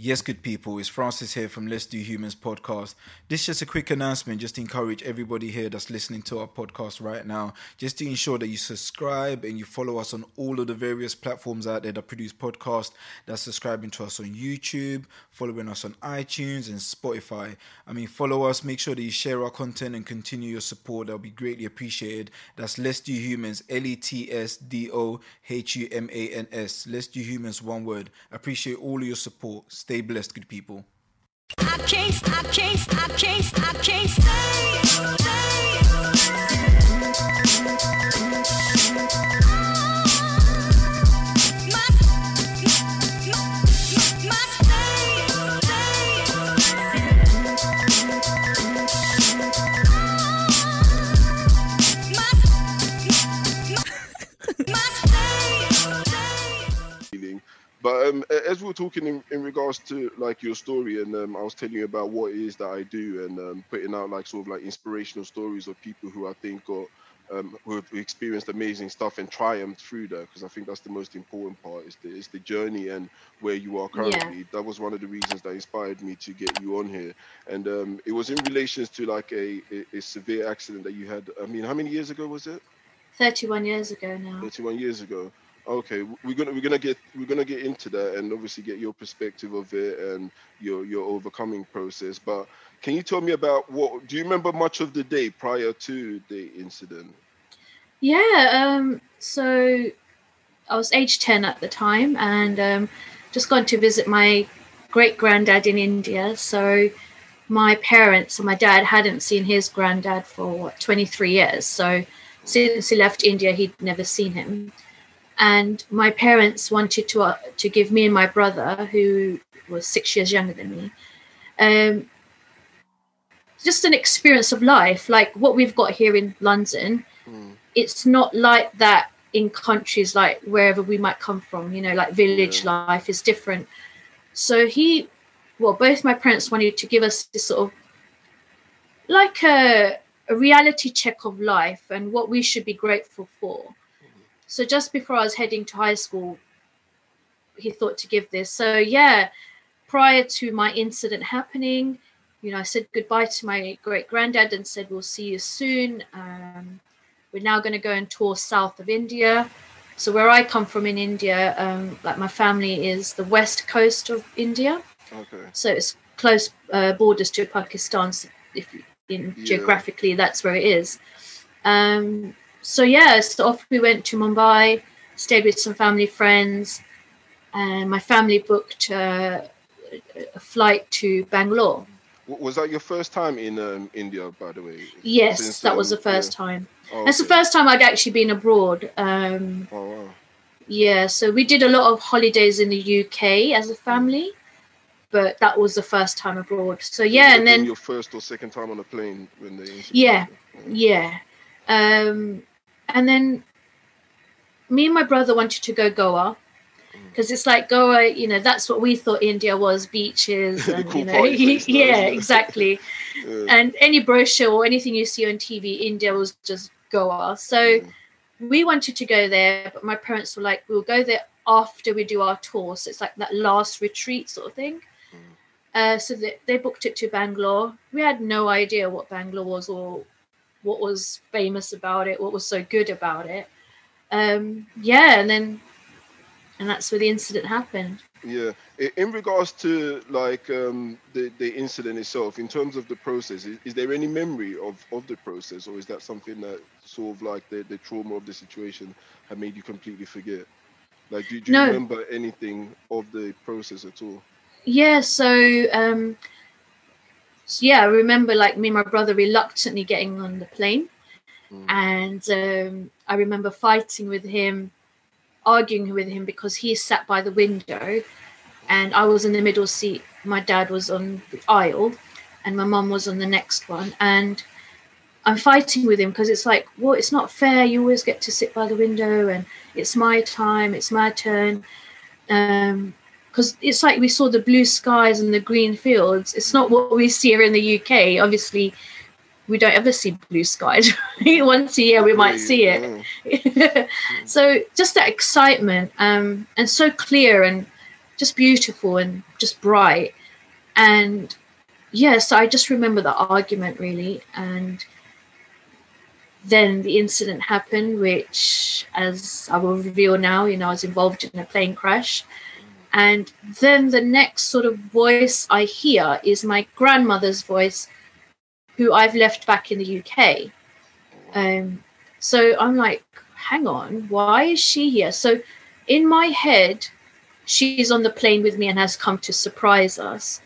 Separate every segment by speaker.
Speaker 1: Yes, good people, it's Francis here from Let's Do Humans podcast. This is just a quick announcement just to encourage everybody here that's listening to our podcast right now, just to ensure that you subscribe and you follow us on all of the various platforms out there that produce podcasts, that's subscribing to us on YouTube, following us on iTunes and Spotify. I mean, follow us, make sure that you share our content and continue your support. That'll be greatly appreciated. That's Let's Do Humans, L E T S D O H U M A N S. Let's Do Humans, one word. Appreciate all of your support. Stay blessed, good people.
Speaker 2: I can't, I can't, I can't,
Speaker 3: But um, as we were talking in, in, regards to like your story, and um, I was telling you about what it is that I do, and um, putting out like sort of like inspirational stories of people who I think got um, who have experienced amazing stuff and triumphed through that, because I think that's the most important part is the is the journey and where you are currently. Yeah. That was one of the reasons that inspired me to get you on here, and um, it was in relations to like a, a, a severe accident that you had. I mean, how many years ago was it?
Speaker 4: Thirty-one years ago now.
Speaker 3: Thirty-one years ago Okay, we're gonna we're gonna get we're gonna get into that and obviously get your perspective of it and your your overcoming process. But can you tell me about what? Do you remember much of the day prior to the incident?
Speaker 4: Yeah. Um. So I was age ten at the time, and um, just gone to visit my great granddad in India. So my parents and my dad hadn't seen his granddad for what, 23 years. So since he left India, he'd never seen him and my parents wanted to uh, to give me and my brother, who was six years younger than me, um, just an experience of life like what we've got here in London. Mm. It's not like that in countries like wherever we might come from. You know, like village yeah. life is different. So he, well, both my parents wanted to give us this sort of like a, a reality check of life and what we should be grateful for so just before I was heading to high school, he thought to give this. So yeah, prior to my incident happening, you know, I said goodbye to my great granddad and said we'll see you soon. Um, we're now going to go and tour south of India. So where I come from in India, um, like my family is the west coast of India. Okay. So it's close uh, borders to Pakistan. So if in yeah. geographically, that's where it is. Um, so yeah, so off we went to Mumbai, stayed with some family friends, and my family booked uh, a flight to Bangalore.
Speaker 3: Was that your first time in um, India, by the way?
Speaker 4: Yes, Since, that um, was the first yeah. time. Oh, That's okay. the first time I'd actually been abroad. Um, oh, wow. Yeah, so we did a lot of holidays in the UK as a family, but that was the first time abroad. So yeah, and then
Speaker 3: your first or second time on a plane when they.
Speaker 4: Yeah, yeah. Um, and then me and my brother wanted to go Goa because it's like Goa, you know, that's what we thought India was beaches and cool you know, yeah, exactly. yeah. And any brochure or anything you see on TV, India was just Goa. So mm. we wanted to go there, but my parents were like, we'll go there after we do our tour. So it's like that last retreat sort of thing. Mm. Uh, so they, they booked it to Bangalore. We had no idea what Bangalore was or what was famous about it, what was so good about it. Um, yeah, and then and that's where the incident happened.
Speaker 3: Yeah, in regards to like um, the the incident itself, in terms of the process, is, is, there any memory of of the process, or is that something that sort of like the the trauma of the situation had made you completely forget? Like, do, do you no. remember anything of the process at all?
Speaker 4: Yeah, so um, so yeah, I remember like me and my brother reluctantly getting on the plane. Mm. And um, I remember fighting with him, arguing with him because he sat by the window and I was in the middle seat. My dad was on the aisle and my mum was on the next one. And I'm fighting with him because it's like, well, it's not fair. You always get to sit by the window and it's my time, it's my turn. Um, because it's like we saw the blue skies and the green fields. It's not what we see here in the UK. Obviously, we don't ever see blue skies. Once a year, we might see it. so just that excitement, um, and so clear, and just beautiful and just bright. And yeah, so I just remember the argument really. And then the incident happened, which, as I will reveal now, you know, I was involved in a plane crash. And then the next sort of voice I hear is my grandmother's voice, who I've left back in the UK. Um, so I'm like, hang on, why is she here? So in my head, she's on the plane with me and has come to surprise us.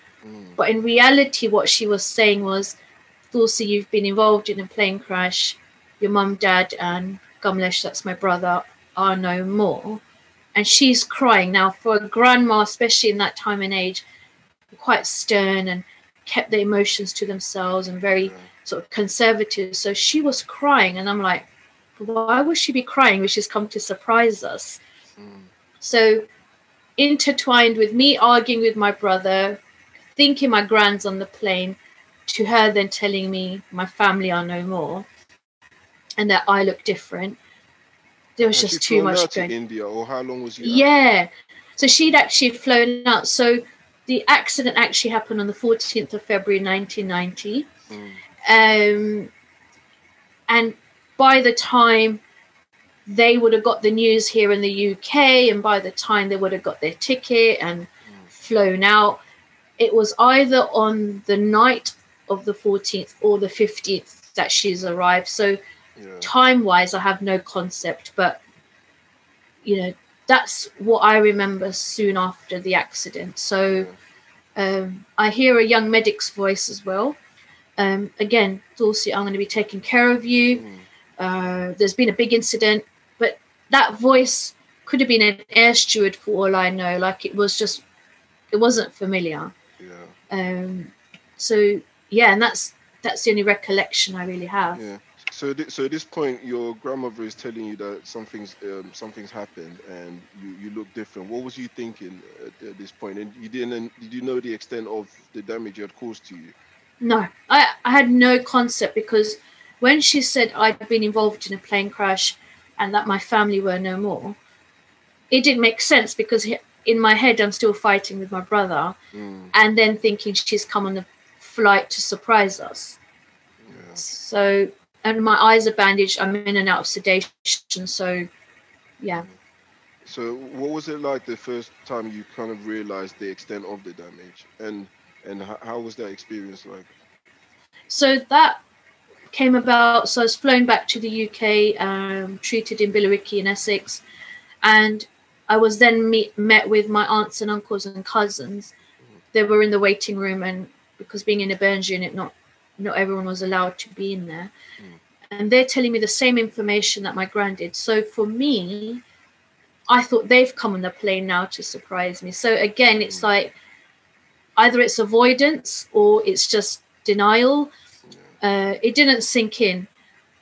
Speaker 4: But in reality, what she was saying was, Tulsi, you've been involved in a plane crash. Your mum, dad, and Gumlesh, that's my brother, are no more. And she's crying. Now, for a grandma, especially in that time and age, quite stern and kept their emotions to themselves and very sort of conservative. So she was crying, and I'm like, why would she be crying when she's come to surprise us? Hmm. So, intertwined with me arguing with my brother, thinking my grand's on the plane, to her then telling me my family are no more and that I look different. There was
Speaker 3: Had
Speaker 4: just too much
Speaker 3: out to
Speaker 4: going.
Speaker 3: India, or how long was you? out?
Speaker 4: Yeah. So she'd actually flown out. So the accident actually happened on the 14th of February 1990. Um, and by the time they would have got the news here in the UK, and by the time they would have got their ticket and flown out, it was either on the night of the 14th or the 15th that she's arrived. So
Speaker 3: Yeah.
Speaker 4: time wise, I have no concept, but you know, that's what I remember soon after the accident. So um, I hear a young medic's voice as well. Um, again, Tulsi, I'm going to be taking care of you. Uh, there's been a big incident, but that voice could have been an air steward for all I know. Like it was just, it wasn't familiar.
Speaker 3: Yeah.
Speaker 4: Um, so yeah, and that's that's the only recollection I really have.
Speaker 3: Yeah. So, th- so at this point, your grandmother is telling you that something's um, something's happened, and you, you look different. What was you thinking at, at this point? And you didn't did you know the extent of the damage you had caused to you?
Speaker 4: No, I, I had no concept because when she said I'd been involved in a plane crash and that my family were no more, it didn't make sense because in my head I'm still fighting with my brother
Speaker 3: Mm,
Speaker 4: and then thinking she's come on the flight to surprise us.
Speaker 3: yeah.
Speaker 4: So, and my eyes are bandaged, I'm in and out of sedation. So, yeah.
Speaker 3: So, what was it like the first time you kind of realized the extent of the damage, and and how, how was that experience like?
Speaker 4: So that came about. So I was flown back to the UK, um, treated in Billericay in Essex, and I was then meet, met with my aunts and uncles and cousins. They were in the waiting room, and because being in a burns unit, not not everyone was allowed to be in there. Mm. And they're telling me the same information that my grand did. So for me, I thought they've come on the plane now to surprise me. So again, it's mm. like either it's avoidance or it's just denial. Uh, it didn't sink in.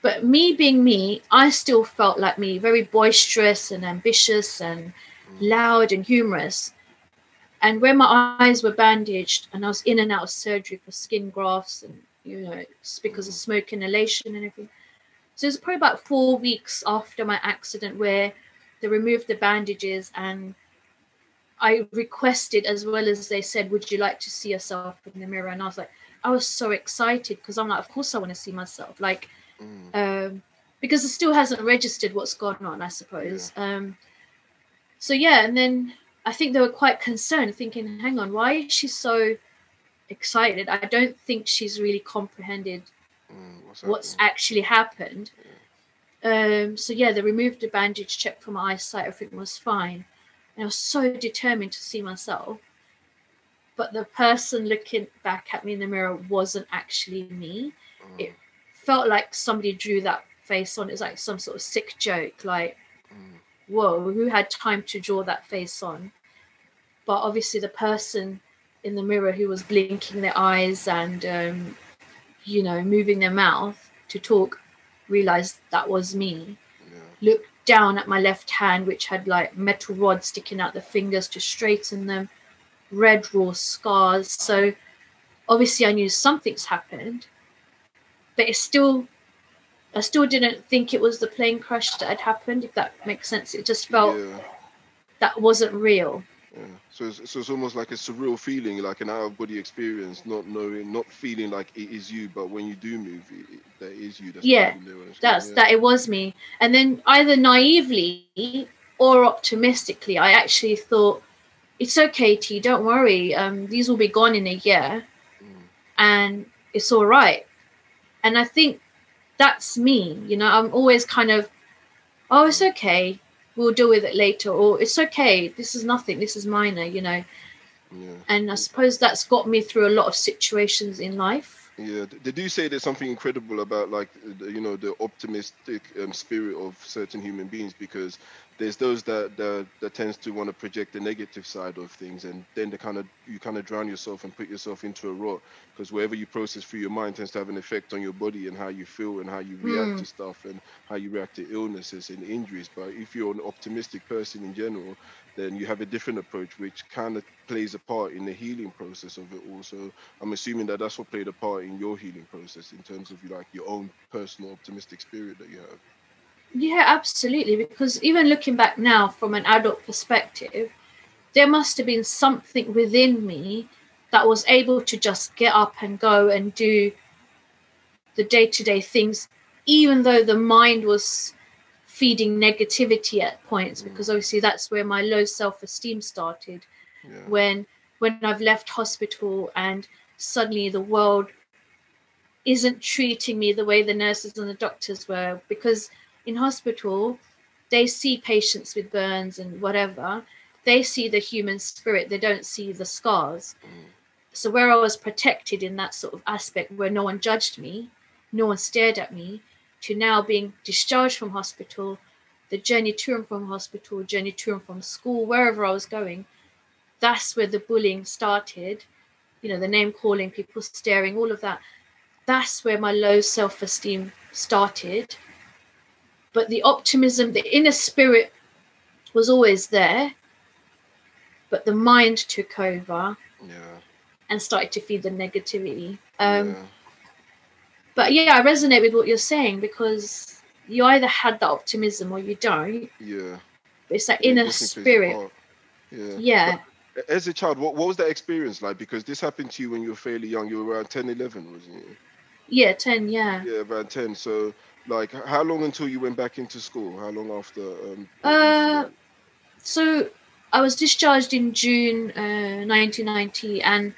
Speaker 4: But me being me, I still felt like me, very boisterous and ambitious and mm. loud and humorous. And when my eyes were bandaged and I was in and out of surgery for skin grafts and, you know, it's because of smoke inhalation and everything. So it was probably about four weeks after my accident where they removed the bandages and I requested, as well as they said, Would you like to see yourself in the mirror? And I was like, I was so excited because I'm like, Of course, I want to see myself. Like, um, because it still hasn't registered what's gone on, I suppose. Um, so, yeah, and then I think they were quite concerned, thinking, Hang on, why is she so excited? I don't think she's really comprehended
Speaker 3: Mm, what's
Speaker 4: what's actually happened. Um, so yeah, they removed the bandage, checked for my eyesight, everything was fine. And I was so determined to see myself. But the person looking back at me in the mirror wasn't actually me.
Speaker 3: Mm,
Speaker 4: It felt like somebody drew that face on. It was like some sort of sick joke, like,
Speaker 3: mm,
Speaker 4: whoa, who had time to draw that face on? But obviously, the person in the mirror who was blinking their eyes and, um, you know, moving their mouth to talk realized that was me.
Speaker 3: yeah.
Speaker 4: Looked down at my left hand, which had like metal rods sticking out the fingers to straighten them, red raw scars. So obviously, I knew something's happened, but it still. I still didn't think it was the plane crash that had happened, if that makes sense. It just felt
Speaker 3: yeah.
Speaker 4: that wasn't real.
Speaker 3: Yeah. So it's, so it's almost like a surreal feeling, like an out of body experience, not knowing, not feeling like it is you, but when you do move, it, it, that is you. That's
Speaker 4: Yeah,
Speaker 3: moving there on the screen,
Speaker 4: That's
Speaker 3: yeah.
Speaker 4: that it was me. And then either naively or optimistically, I actually thought, it's okay, T, don't worry. Um, these will be gone in a year
Speaker 3: Mm.
Speaker 4: and it's all right. And I think that's me. You know, I'm always kind of, oh, it's okay. We'll deal with it later. Or it's okay. This is nothing. This is minor, you know.
Speaker 3: Yeah.
Speaker 4: And I suppose that's got me through a lot of situations in life.
Speaker 3: Yeah, they do say there's something incredible about like you know the optimistic um, spirit of certain human beings because there's those that that, that tends to want to project the negative side of things and then they kind of you kind of drown yourself and put yourself into a rut because wherever you process through your mind tends to have an effect on your body and how you feel and how you react
Speaker 4: Mm.
Speaker 3: to stuff and how you react to illnesses and injuries. But if you're an optimistic person in general, then you have a different approach which kind of plays a part in the healing process of it also i'm assuming that that's what played a part in your healing process in terms of like your own personal optimistic spirit that you have
Speaker 4: Yeah, absolutely. Because even looking back now from an adult perspective, there must have been something within me that was able to just get up and go and do the day to day things, even though the mind was feeding negativity at points,
Speaker 3: Mm.
Speaker 4: because obviously that's where my low self esteem started
Speaker 3: yeah
Speaker 4: when when I've left hospital and suddenly the world isn't treating me the way the nurses and the doctors were because in hospital they see patients with burns and whatever. They see the human spirit. They don't see the scars.
Speaker 3: Mm.
Speaker 4: so where I was protected in that sort of aspect where no one judged me no one stared at me to now being discharged from hospital the journey to and from hospital journey to and from school wherever I was going that's where the bullying started. You know the name calling people staring all of that. That's where my low self-esteem started but the optimism the inner spirit was always there but the mind took over
Speaker 3: yeah.
Speaker 4: and started to feed the negativity. Um
Speaker 3: yeah.
Speaker 4: but yeah i resonate with what you're saying because you either had that optimism or you don't.
Speaker 3: Yeah.
Speaker 4: But it's that
Speaker 3: Yeah,
Speaker 4: inner
Speaker 3: definitely plays a
Speaker 4: spirit.
Speaker 3: yeah.
Speaker 4: Yeah.
Speaker 3: But as a child what, what was that experience like? Because this happened to you when you were fairly young. You were around 10 11 wasn't you?
Speaker 4: Yeah 10 yeah.
Speaker 3: Yeah around 10 so like how long until you went back into school how long after um
Speaker 4: Uh, so I was discharged in June uh, 1990, and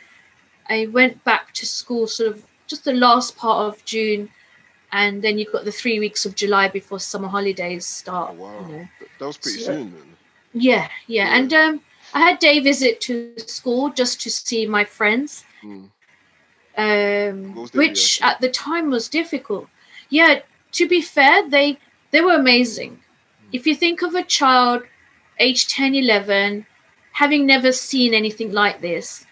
Speaker 4: I went back to school sort of just the last part of June, and then you've got the three weeks of July before summer holidays
Speaker 3: oh,
Speaker 4: start.
Speaker 3: wow
Speaker 4: You know.
Speaker 3: That was pretty
Speaker 4: So-
Speaker 3: soon then
Speaker 4: Yeah, yeah,
Speaker 3: Yeah.
Speaker 4: and um, I had day visit to school just to see my friends,
Speaker 3: Mm.
Speaker 4: um,
Speaker 3: What was their
Speaker 4: which at the time was difficult. Yeah, to be fair, they they were amazing. If you think of a child age 10, 11, having never seen anything like this,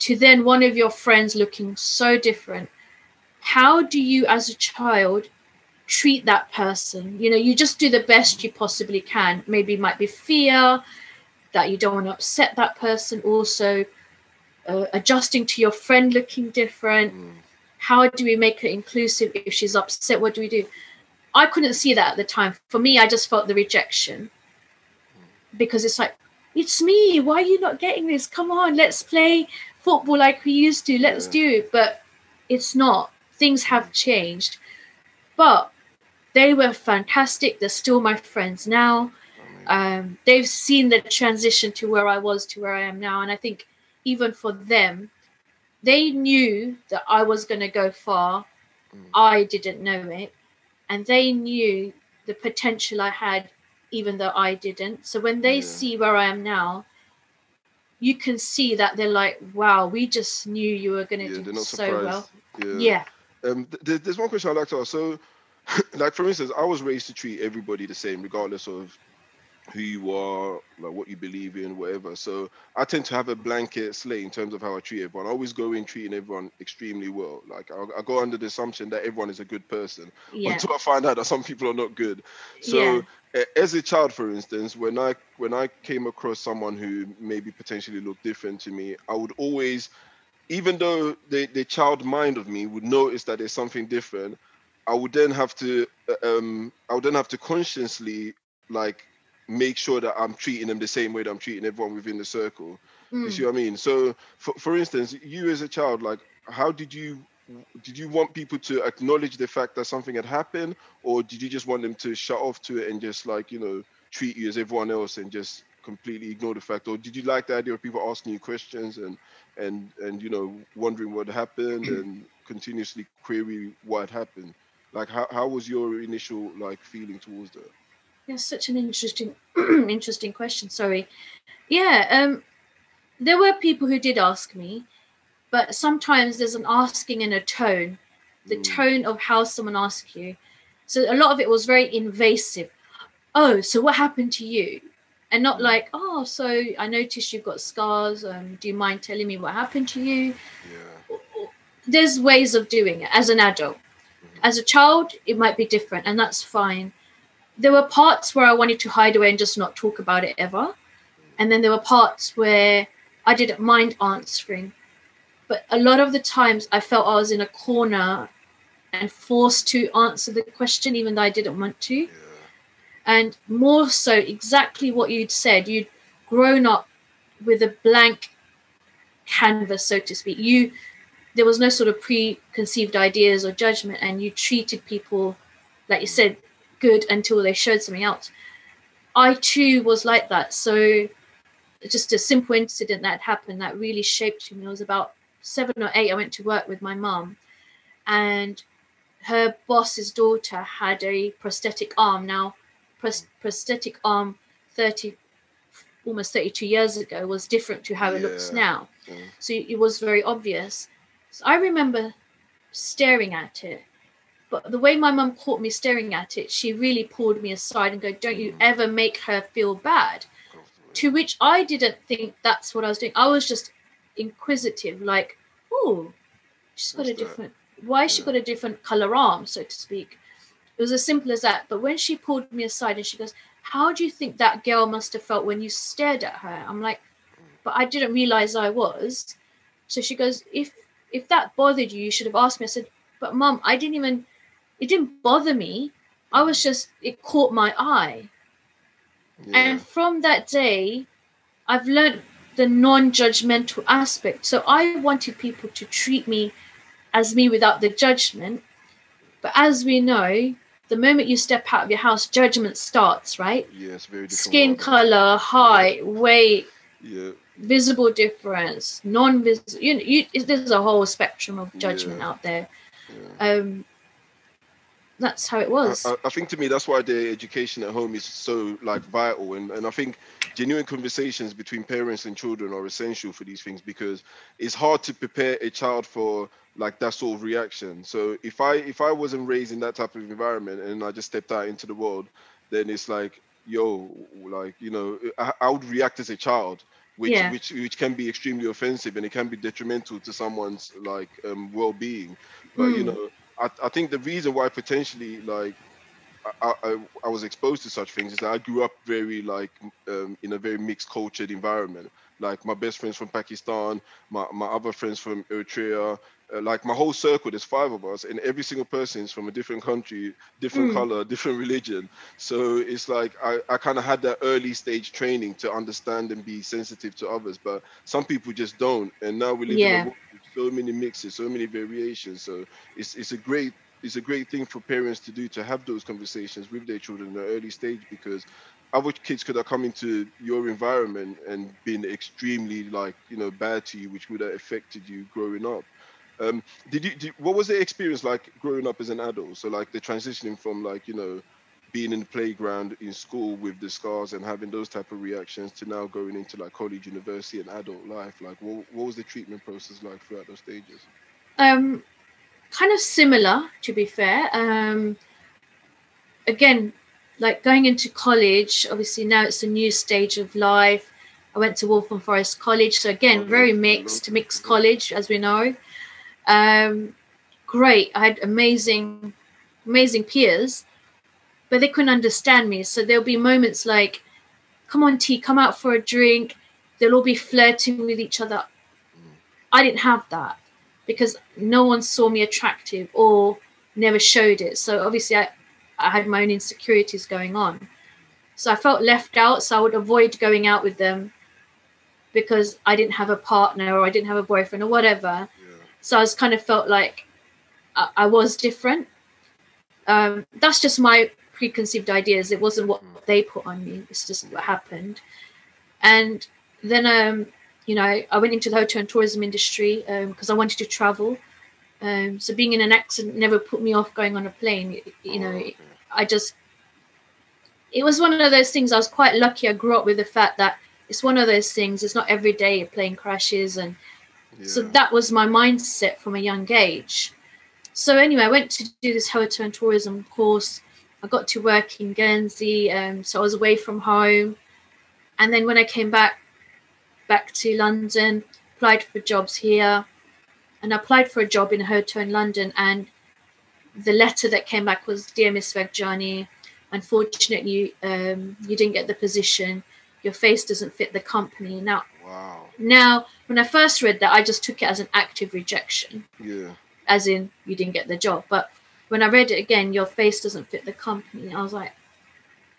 Speaker 4: to then one of your friends looking so different, how do you as a child treat that person? You know, you just do the best you possibly can. Maybe it might be fear that you don't want to upset that person, also uh, adjusting to your friend looking different
Speaker 3: Mm.
Speaker 4: How do we make her inclusive if she's upset? What do we do? I couldn't see that at the time. For me i just felt the rejection. Because it's like it's me. Why are you not getting this? Come on let's play football like we used to. Let's
Speaker 3: Yeah.
Speaker 4: do it. But it's not. Things have changed. But they were fantastic. They're still my friends now. Um, they've seen the transition to where I was to where I am now, and I think even for them, they knew that I was going to go far.
Speaker 3: Mm.
Speaker 4: I didn't know it, and they knew the potential I had, even though I didn't. So when they
Speaker 3: Yeah.
Speaker 4: see where I am now, you can see that they're like, "Wow, we just knew you were going to
Speaker 3: yeah
Speaker 4: do so
Speaker 3: surprised
Speaker 4: well."
Speaker 3: yeah
Speaker 4: Yeah,
Speaker 3: Um, th- there's one question I'd like to ask. So, like for instance, I was raised to treat everybody the same, regardless of who you are, like what you believe in, whatever. So I tend to have a blanket slate in terms of how I treat everyone. I always go in treating everyone extremely well. Like I, I go under the assumption that everyone is a good person
Speaker 4: yeah,
Speaker 3: until I find out that some people are not good. So
Speaker 4: Yeah.
Speaker 3: as a child, for instance, when I when I came across someone who maybe potentially looked different to me, I would always, even though the the child mind of me would notice that there's something different, I would then have to uh, um I would then have to consciously like make sure that I'm treating them the same way that I'm treating everyone within the circle. You
Speaker 4: Mm.
Speaker 3: see what I mean? So, for, for instance, you as a child, like, how did you did you want people to acknowledge the fact that something had happened, or did you just want them to shut off to it and just like you know treat you as everyone else and just completely ignore the fact, or did you like the idea of people asking you questions and and and you know wondering what happened and continuously query what happened? Like, how how was your initial like feeling towards that?
Speaker 4: That's such an interesting interesting question. Sorry. Yeah, um there were people who did ask me, but sometimes there's an asking in a tone, the
Speaker 3: Mm.
Speaker 4: tone of how someone asks you. So a lot of it was very invasive. Oh, so what happened to you? And not
Speaker 3: Mm.
Speaker 4: like, oh, so I noticed you've got scars. Um, do you mind telling me what happened to you?
Speaker 3: Yeah.
Speaker 4: there's ways of doing it as an adult.
Speaker 3: Mhm.
Speaker 4: As a child, it might be different, and that's fine. There were parts where I wanted to hide away and just not talk about it ever. And then there were parts where I didn't mind answering. But a lot of the times I felt I was in a corner and forced to answer the question, even though I didn't want to.
Speaker 3: Yeah.
Speaker 4: And more so, exactly what you'd said, you'd grown up with a blank canvas, so to speak. You there was no sort of preconceived ideas or judgment, and you treated people, like you said, good until they showed something else. I too was like that. So just a simple incident that happened that really shaped me. I was about seven or eight. I went to work with my mum, and her boss's daughter had a prosthetic arm. Now, pros- prosthetic arm, thirty, almost thirty-two years ago, was different to how it looks now.
Speaker 3: Mm.
Speaker 4: So it was very obvious. So I remember staring at it. But the way my mum caught me staring at it, she really pulled me aside and go, Don't you
Speaker 3: Mm.
Speaker 4: ever make her feel bad. To which I didn't think that's what I was doing. I was just inquisitive, like, oh, she's got
Speaker 3: What's
Speaker 4: a
Speaker 3: that?
Speaker 4: different why has she got a different colour arm, so to speak. It was as simple as that. But when she pulled me aside and she goes, How do you think that girl must have felt when you stared at her? I'm like, but I didn't realize I was. So she goes, if if that bothered you, you should have asked me. I said, but mum, I didn't even it didn't bother me. I was just it caught my eye.
Speaker 3: Yeah.
Speaker 4: And from that day, I've learned the non-judgmental aspect. So I wanted people to treat me as me without the judgment. But as we know, the moment you step out of your house, judgment starts, right?
Speaker 3: yeah, it's very different.
Speaker 4: Skin color, height, weight,
Speaker 3: Yeah.
Speaker 4: visible difference, non-visible. You, you, there's a whole spectrum of judgment
Speaker 3: Yeah.
Speaker 4: out there.
Speaker 3: yeah.
Speaker 4: Um, that's how it was.
Speaker 3: I, I- think to me that's why the education at home is so like vital and, and I think genuine conversations between parents and children are essential for these things because it's hard to prepare a child for like that sort of reaction. So if I if I wasn't raised in that type of environment and I just stepped out into the world, then it's like, yo, like, you know, I, I would react as a child. Which,
Speaker 4: Yeah.
Speaker 3: which which can be extremely offensive and it can be detrimental to someone's like um, well-being but you
Speaker 4: Mm.
Speaker 3: know I, I think the reason why potentially like I, I, I was exposed to such things is that I grew up very like um, in a very mixed cultured environment. Like my best friends from Pakistan, my, my other friends from Eritrea, uh, like my whole circle. There's five of us, and every single person is from a different country, different
Speaker 4: Mm.
Speaker 3: color, different religion. So it's like I, I kind of had that early stage training to understand and be sensitive to others, but some people just don't. And now we live in
Speaker 4: Yeah.
Speaker 3: a world so many mixes, so many variations. So it's it's a great it's a great thing for parents to do to have those conversations with their children at an early stage because other kids could have come into your environment and been extremely like you know bad to you which would have affected you growing up um did you did, what was the experience like growing up as an adult so like the transitioning from like you know being in the playground in school with the scars and having those type of reactions to now going into like college university and adult life like what, what was the treatment process like throughout those stages?
Speaker 4: Um kind of similar to be fair. Um again like going into college obviously now it's a new stage of life. I went to waltham forest college so again very mixed mixed college as we know. Um great i had amazing amazing peers but they couldn't understand me so there'll be moments like come on t come out for a drink they'll all be flirting with each other i didn't have that because no one saw me attractive or never showed it. So obviously I, I had my own insecurities going on. So I felt left out, so I would avoid going out with them. because I didn't have a partner or I didn't have a boyfriend or whatever.
Speaker 3: Yeah.
Speaker 4: So I was kind of felt like I, I was different. Um, that's just my preconceived ideas. It wasn't what they put on me. It's just what happened. And then, um, you know, I went into the hotel and tourism industry because I wanted to travel. Um, so being in an accident never put me off going on a plane. You, know,
Speaker 3: Oh.
Speaker 4: I just it was one of those things. I was quite lucky. I grew up with the fact that it's one of those things. It's not every day a plane crashes, and so that was my mindset from a young age. So anyway, I went to do this hotel and tourism course. I got to work in Guernsey, um, so I was away from home. And then when I came back, back to London, applied for jobs here, and I applied for a job in a hotel in London. And the letter that came back was, "Dear Miss Vagjiani, unfortunately, um, you didn't get the position. Your face doesn't fit the company." Now,
Speaker 3: Wow.
Speaker 4: now, when I first read that, I just took it as an active rejection,
Speaker 3: Yeah.
Speaker 4: as in you didn't get the job. But when I read it again, your face doesn't fit the company. I was like,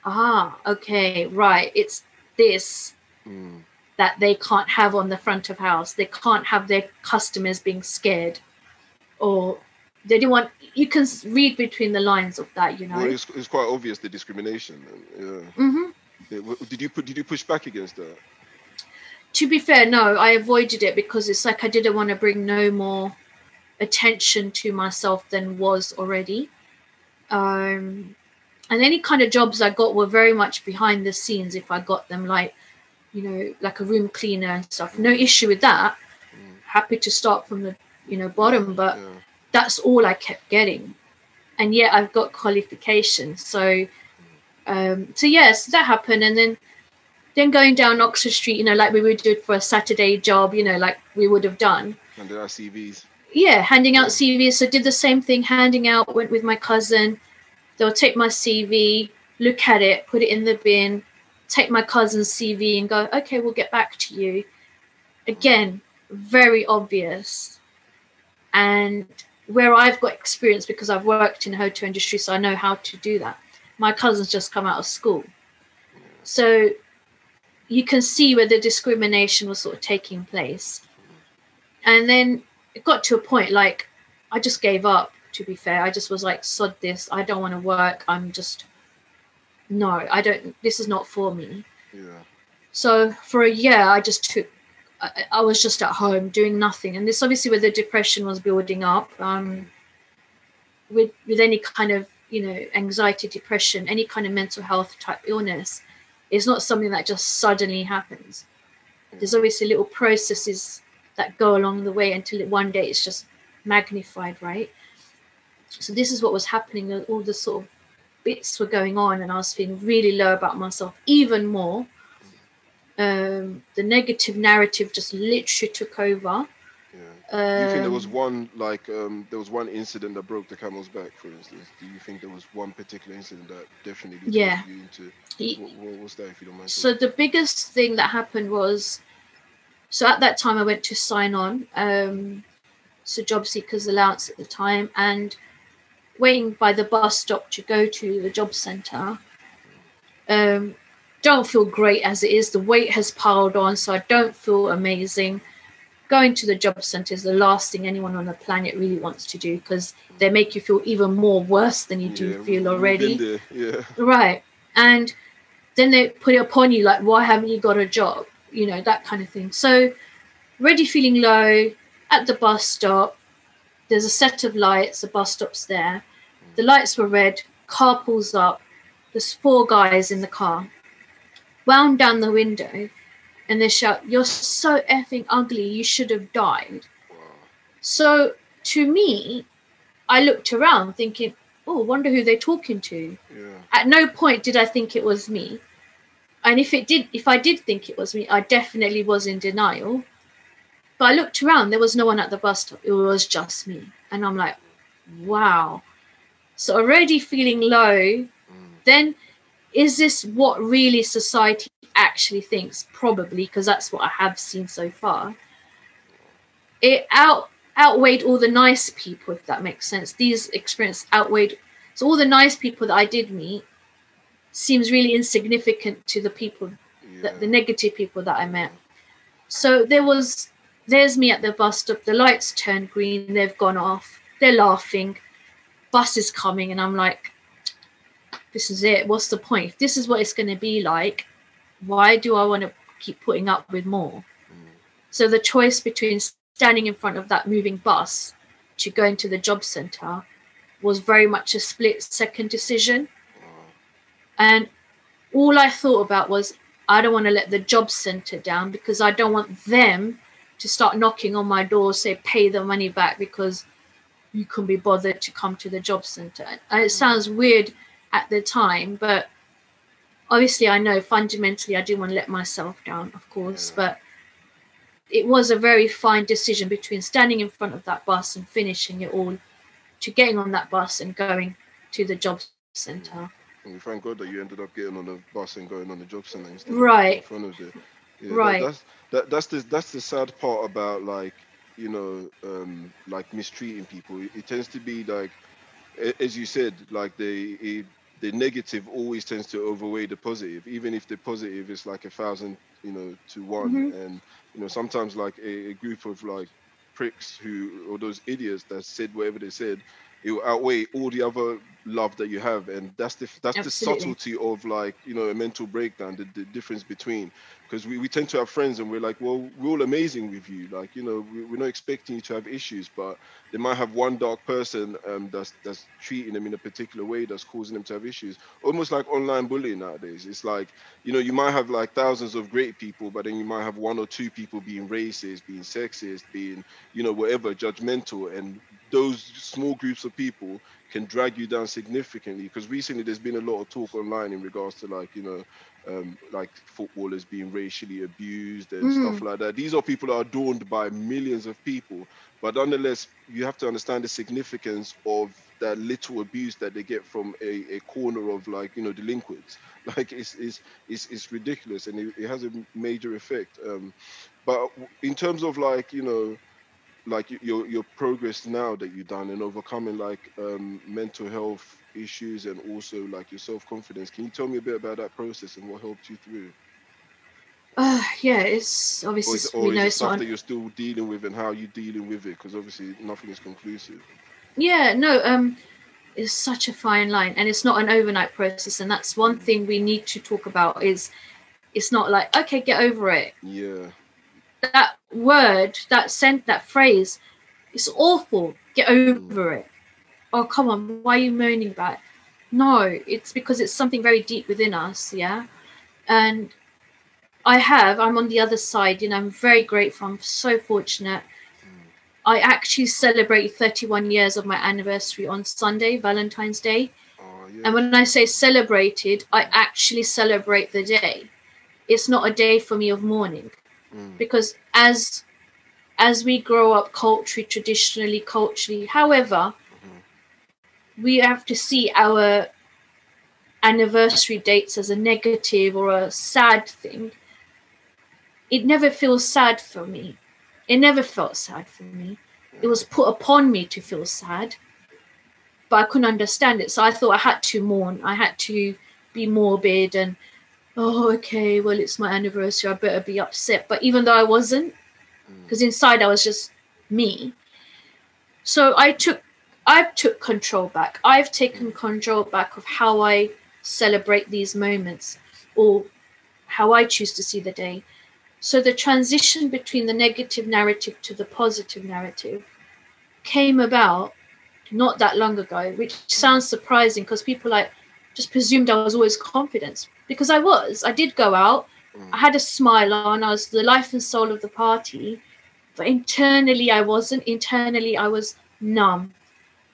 Speaker 4: ah, okay, right. It's this
Speaker 3: Mm.
Speaker 4: that they can't have on the front of house. They can't have their customers being scared, or they didn't want. You can read between the lines of that, you know.
Speaker 3: Well, it's, it's quite obvious the discrimination. Yeah.
Speaker 4: hmm
Speaker 3: Yeah, Did you put? Did you push back against that?
Speaker 4: to be fair, no, I avoided it because it's like I didn't want to bring no more attention to myself than was already. Um, and any kind of jobs I got were very much behind the scenes if I got them, like, you know, like a room cleaner and stuff. No issue with that. Happy to start from the, you know, bottom, but
Speaker 3: Yeah.
Speaker 4: that's all I kept getting. And yet I've got qualifications. So, um, so yes, that happened. And then, then going down Oxford Street, you know, like we would do for a Saturday job, you know, like we would have done.
Speaker 3: And there are CVs.
Speaker 4: Yeah, handing out CVs. So did the same thing, handing out, went with my cousin. They'll take my CV, look at it, put it in the bin, take my cousin's CV and go, okay, we'll get back to you. Again, very obvious. And where I've got experience because I've worked in the hotel industry, so I know how to do that. My cousin's just come out of school. So you can see where the discrimination was sort of taking place. And then it got to a point like I just gave up, to be fair. I just was like, sod this. I don't want to work. I'm just, no, I don't, this is not for me.
Speaker 3: Yeah.
Speaker 4: So for a year, I just took, I, I was just at home doing nothing. And this obviously where the depression was building up. Um, with with any kind of you know anxiety, depression, any kind of mental health type illness, it's not something that just suddenly happens. There's obviously little processes that go along the way until it, one day it's just magnified, right? So this is what was happening. All the sort of bits were going on, and I was feeling really low about myself, even more um, the negative narrative just literally took over.
Speaker 3: Yeah. Do you think there was
Speaker 4: Um,
Speaker 3: one like um, there was one incident that broke the camel's back, for instance? Do you think there was one particular incident that definitely
Speaker 4: Yeah.
Speaker 3: you into what, what was that, if you don't mind?
Speaker 4: So the biggest thing that happened was, so at that time I went to sign on, um, so job seekers allowance at the time, and waiting by the bus stop to go to the job centre. Um, don't feel great as it is. The weight has piled on, so I don't feel amazing. Going to the job centre is the last thing anyone on the planet really wants to do because they make you feel even more worse than you do
Speaker 3: Yeah,
Speaker 4: feel already.
Speaker 3: Yeah.
Speaker 4: Right. And then they put it upon you like, why haven't you got a job? You know, that kind of thing. So, already feeling low at the bus stop. There's a set of lights, the bus stop's there. The lights were red, car pulls up. There's four guys in the car, wound down the window, and they shout, You're so effing ugly, you should have died. So, to me, I looked around thinking, Oh, wonder who they're talking to
Speaker 3: Yeah.
Speaker 4: at no point did I think it was me. And if it did, if I did think it was me, I definitely was in denial. But I looked around, there was no one at the bus stop. It was just me. And I'm like, wow. So already feeling low, mm. then is this what really society actually thinks? Probably, because that's what I have seen so far. It out outweighed all the nice people, if that makes sense. These experiences outweighed so all the nice people that I did meet seems really insignificant to the people
Speaker 3: Yeah.
Speaker 4: that the negative people that I met. So there was, there's me at the bus stop. The lights turned green. They've gone off. They're laughing. Bus is coming, and I'm like, this is it. What's the point? If this is what it's going to be like, why do I want to keep putting up with more? Mm. So the choice between standing in front of that moving bus to going to the job center was very much a split second decision. And all I thought about was I don't want to let the job center down because I don't want them to start knocking on my door, say pay the money back because you can be bothered to come to the job center. And it sounds weird at the time, but obviously I know fundamentally I didn't want to let myself down, of course, but it was a very fine decision between standing in front of that bus and finishing it all to getting on that bus and going to the job center.
Speaker 3: And we thank God that you ended up getting on the bus and going on the job center instead
Speaker 4: Right.
Speaker 3: of in front of it. Yeah, that-
Speaker 4: Right.
Speaker 3: that's that, that's the that's the sad part about like you know um like mistreating people. It, it tends to be like as you said like the the negative always tends to overweigh the positive, even if the positive is like a thousand you know to one.
Speaker 4: Mhm.
Speaker 3: And you know sometimes like a, a group of like pricks who or those idiots that said whatever they said it will outweigh all the other love that you have. And that's the that's the subtlety of like you know a mental breakdown the, the difference between because we, we tend to have friends and we're like well we're all amazing with you. Like you know we, we're not expecting you to have issues but they might have one dark person um, that's that's treating them in a particular way that's causing them to have issues. Almost like online bullying nowadays. It's like you know you might have like thousands of great people but then you might have one or two people being racist being sexist being you know whatever judgmental and those small groups of people can drag you down significantly. Because recently there's been a lot of talk online in regards to like you know um, like footballers being racially abused and stuff like that. These are people that are adorned by millions of people. But nonetheless you have to understand the significance of that little abuse that they get from a, a corner of like you know delinquents. Like it's it's it's, it's ridiculous and it, it has a major effect. Um, but in terms of like you know like your your progress now that you've done and overcoming like um, mental health issues and also like your self confidence. Can you tell me a bit about that process and what helped you through?
Speaker 4: Uh, yeah, it's
Speaker 3: Or
Speaker 4: obviously
Speaker 3: is, it-
Speaker 4: we
Speaker 3: or is
Speaker 4: know
Speaker 3: it stuff that you're still dealing with and how you're dealing with it? Because obviously nothing is conclusive.
Speaker 4: Yeah, no, um, it's such a fine line, and it's not an overnight process. And that's one thing we need to talk about. Is it's not like okay, get over it.
Speaker 3: Yeah.
Speaker 4: That word, that sent, that phrase, it's awful. Get over it. Oh come on, why are you moaning about it? No, it's because it's something very deep within us. Yeah, and I have. I'm on the other side, you know, I'm very grateful. I'm so fortunate. I actually celebrated 31 years of my anniversary on Sunday, Valentine's Day.
Speaker 3: Oh, yeah.
Speaker 4: And when I say celebrated, I actually celebrate the day. It's not a day for me of mourning
Speaker 3: Mm.
Speaker 4: because as as we grow up culturally, traditionally, culturally, however, we have to see our anniversary dates as a negative or a sad thing. It never feels sad for me. It never felt sad for me. It was put upon me to feel sad, but I couldn't understand it. So I thought I had to mourn. I had to be morbid and, oh, okay, well, it's my anniversary. I better be upset. But even though I wasn't, hmm. because inside I was just me. So I took, I took control back. I've taken hmm. control back of how I celebrate these moments or how I choose to see the day. So the transition between the negative narrative to the positive narrative came about not that long ago, which hmm. sounds surprising because people like just presumed I was always confident because I was. I did go out. Mm. I had a smile on. I was the life and soul of the party, but internally I wasn't. Internally I was numb.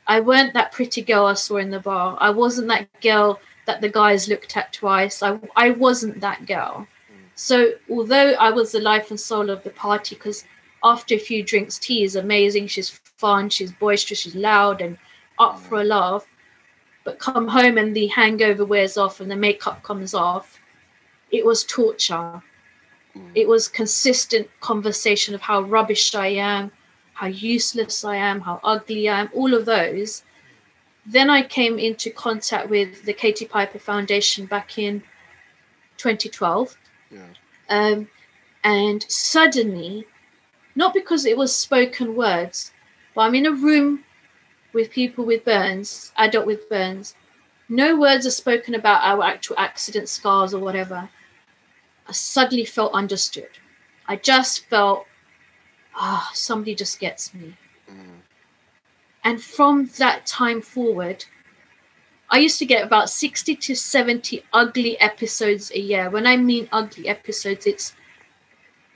Speaker 4: I weren't that pretty girl I saw in the bar. I wasn't that girl that the guys looked at twice. I I wasn't that girl. Mm. So although I was the life and soul of the party, because after a few drinks, tea is amazing. She's fun, she's boisterous, she's loud and up for a mm. laugh. But come home and the hangover wears off and the makeup comes off. It was torture. It was consistent conversation of how rubbish I am, how useless I am, how ugly I am, all of those. Then I came into contact with the Katie Piper Foundation back in 2012.
Speaker 3: Yeah.
Speaker 4: Um, And suddenly, not because it was spoken words, but I'm in a room with people with burns, adult with burns. No words are spoken about our actual accident scars or whatever. I suddenly felt understood. I just felt, ah, somebody just gets me.
Speaker 3: Mm.
Speaker 4: And from that time forward, I used to get about 60 to 70 ugly episodes a year. When I mean ugly episodes, it's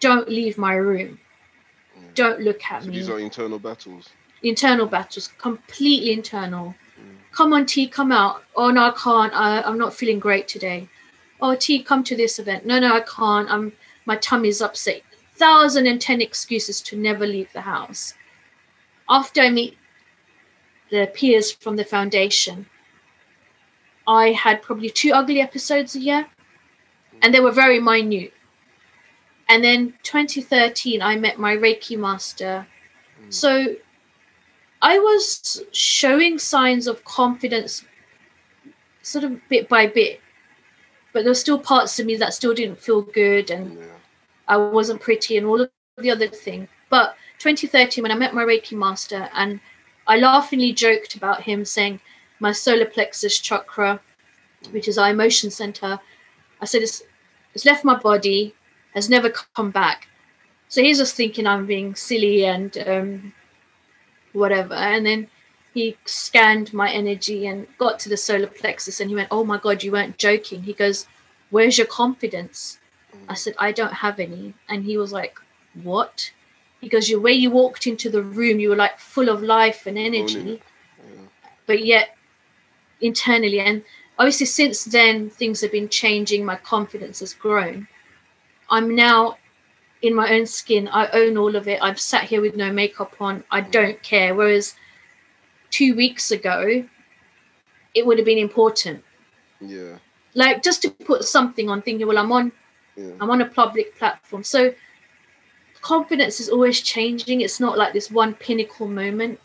Speaker 4: don't leave my room.
Speaker 3: Mm.
Speaker 4: Don't look at
Speaker 3: So
Speaker 4: me.
Speaker 3: these are internal battles.
Speaker 4: Internal battles, completely internal. Come on, T, come out. Oh no, I can't. I, I'm not feeling great today. Oh T, come to this event. No, no, I can't. I'm my tummy's upset. Thousand and ten excuses to never leave the house. After I meet the peers from the foundation, I had probably two ugly episodes a year, and they were very minute. And then 2013, I met my Reiki master. Hmm. So I was showing signs of confidence sort of bit by bit, but there were still parts of me that still didn't feel good and
Speaker 3: Yeah.
Speaker 4: I wasn't pretty and all of the other thing. But 2013, when I met my Reiki master, and I laughingly joked about him saying my solar plexus chakra, which is our emotion center, I said it's, it's left my body, has never come back. So he's just thinking I'm being silly and um, whatever. And then he scanned my energy and got to the solar plexus and he went, Oh my God, you weren't joking. He goes, Where's your confidence? I said, I don't have any. And he was like, What? He goes, Your way you walked into the room, you were like full of life and energy. But yet internally. And obviously, since then, things have been changing. My confidence has grown. I'm now in my own skin. I own all of it. I've sat here with no makeup on. I don't care. Whereas two weeks ago, it would have been important.
Speaker 3: Yeah.
Speaker 4: Like just to put something on, thinking, well, I'm on
Speaker 3: Yeah.
Speaker 4: I'm on a public platform. So confidence is always changing. It's not like this one pinnacle moment.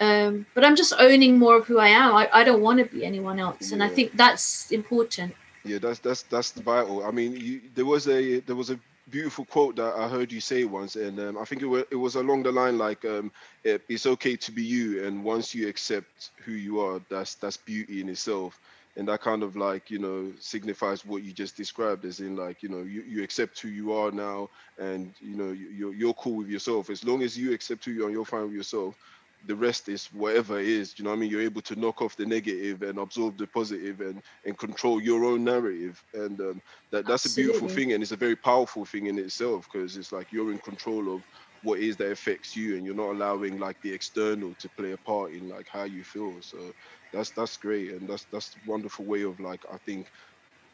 Speaker 4: Um, but I'm just owning more of who I am. I, I don't want to be anyone else. And I think that's important.
Speaker 3: Yeah, that's that's that's vital. I mean, you, there was a there was a beautiful quote that I heard you say once, and um, I think it was it was along the line like, um, it, "It's okay to be you, and once you accept who you are, that's that's beauty in itself." And that kind of like you know signifies what you just described, as in like you know you, you accept who you are now, and you know you, you're you're cool with yourself. As long as you accept who you are, you're fine with yourself. The rest is whatever it is. You know what I mean? You're able to knock off the negative and absorb the positive and and control your own narrative and um, that that's a beautiful thing and it's a very powerful thing in itself because it's like you're in control of what is that affects you and you're not allowing like the external to play a part in like how you feel so that's that's great and that's that's a wonderful way of like i think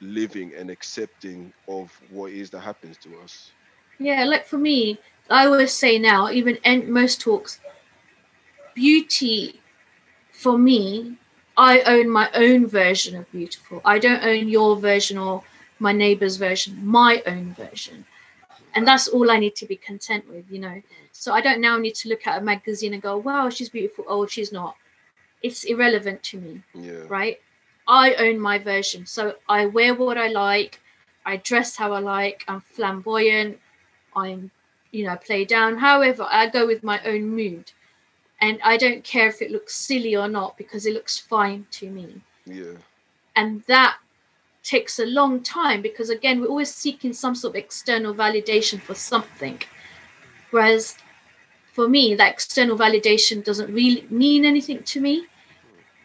Speaker 3: living and accepting of what is that happens to us
Speaker 4: Yeah, like for me, I always say now, even in most talks, beauty for me, I own my own version of beautiful. I don't own your version or my neighbor's version, my own version. And that's all I need to be content with, you know. So I don't now need to look at a magazine and go, wow, she's beautiful. Oh, she's not. It's irrelevant to me
Speaker 3: yeah
Speaker 4: right? I own my version. So I wear what I like, I dress how I like, I'm flamboyant, I'm, you know, play down. However, I go with my own mood. And I don't care if it looks silly or not because it looks fine to me.
Speaker 3: yeah
Speaker 4: And that takes a long time because, again, we're always seeking some sort of external validation for something. Whereas for me, that external validation doesn't really mean anything to me.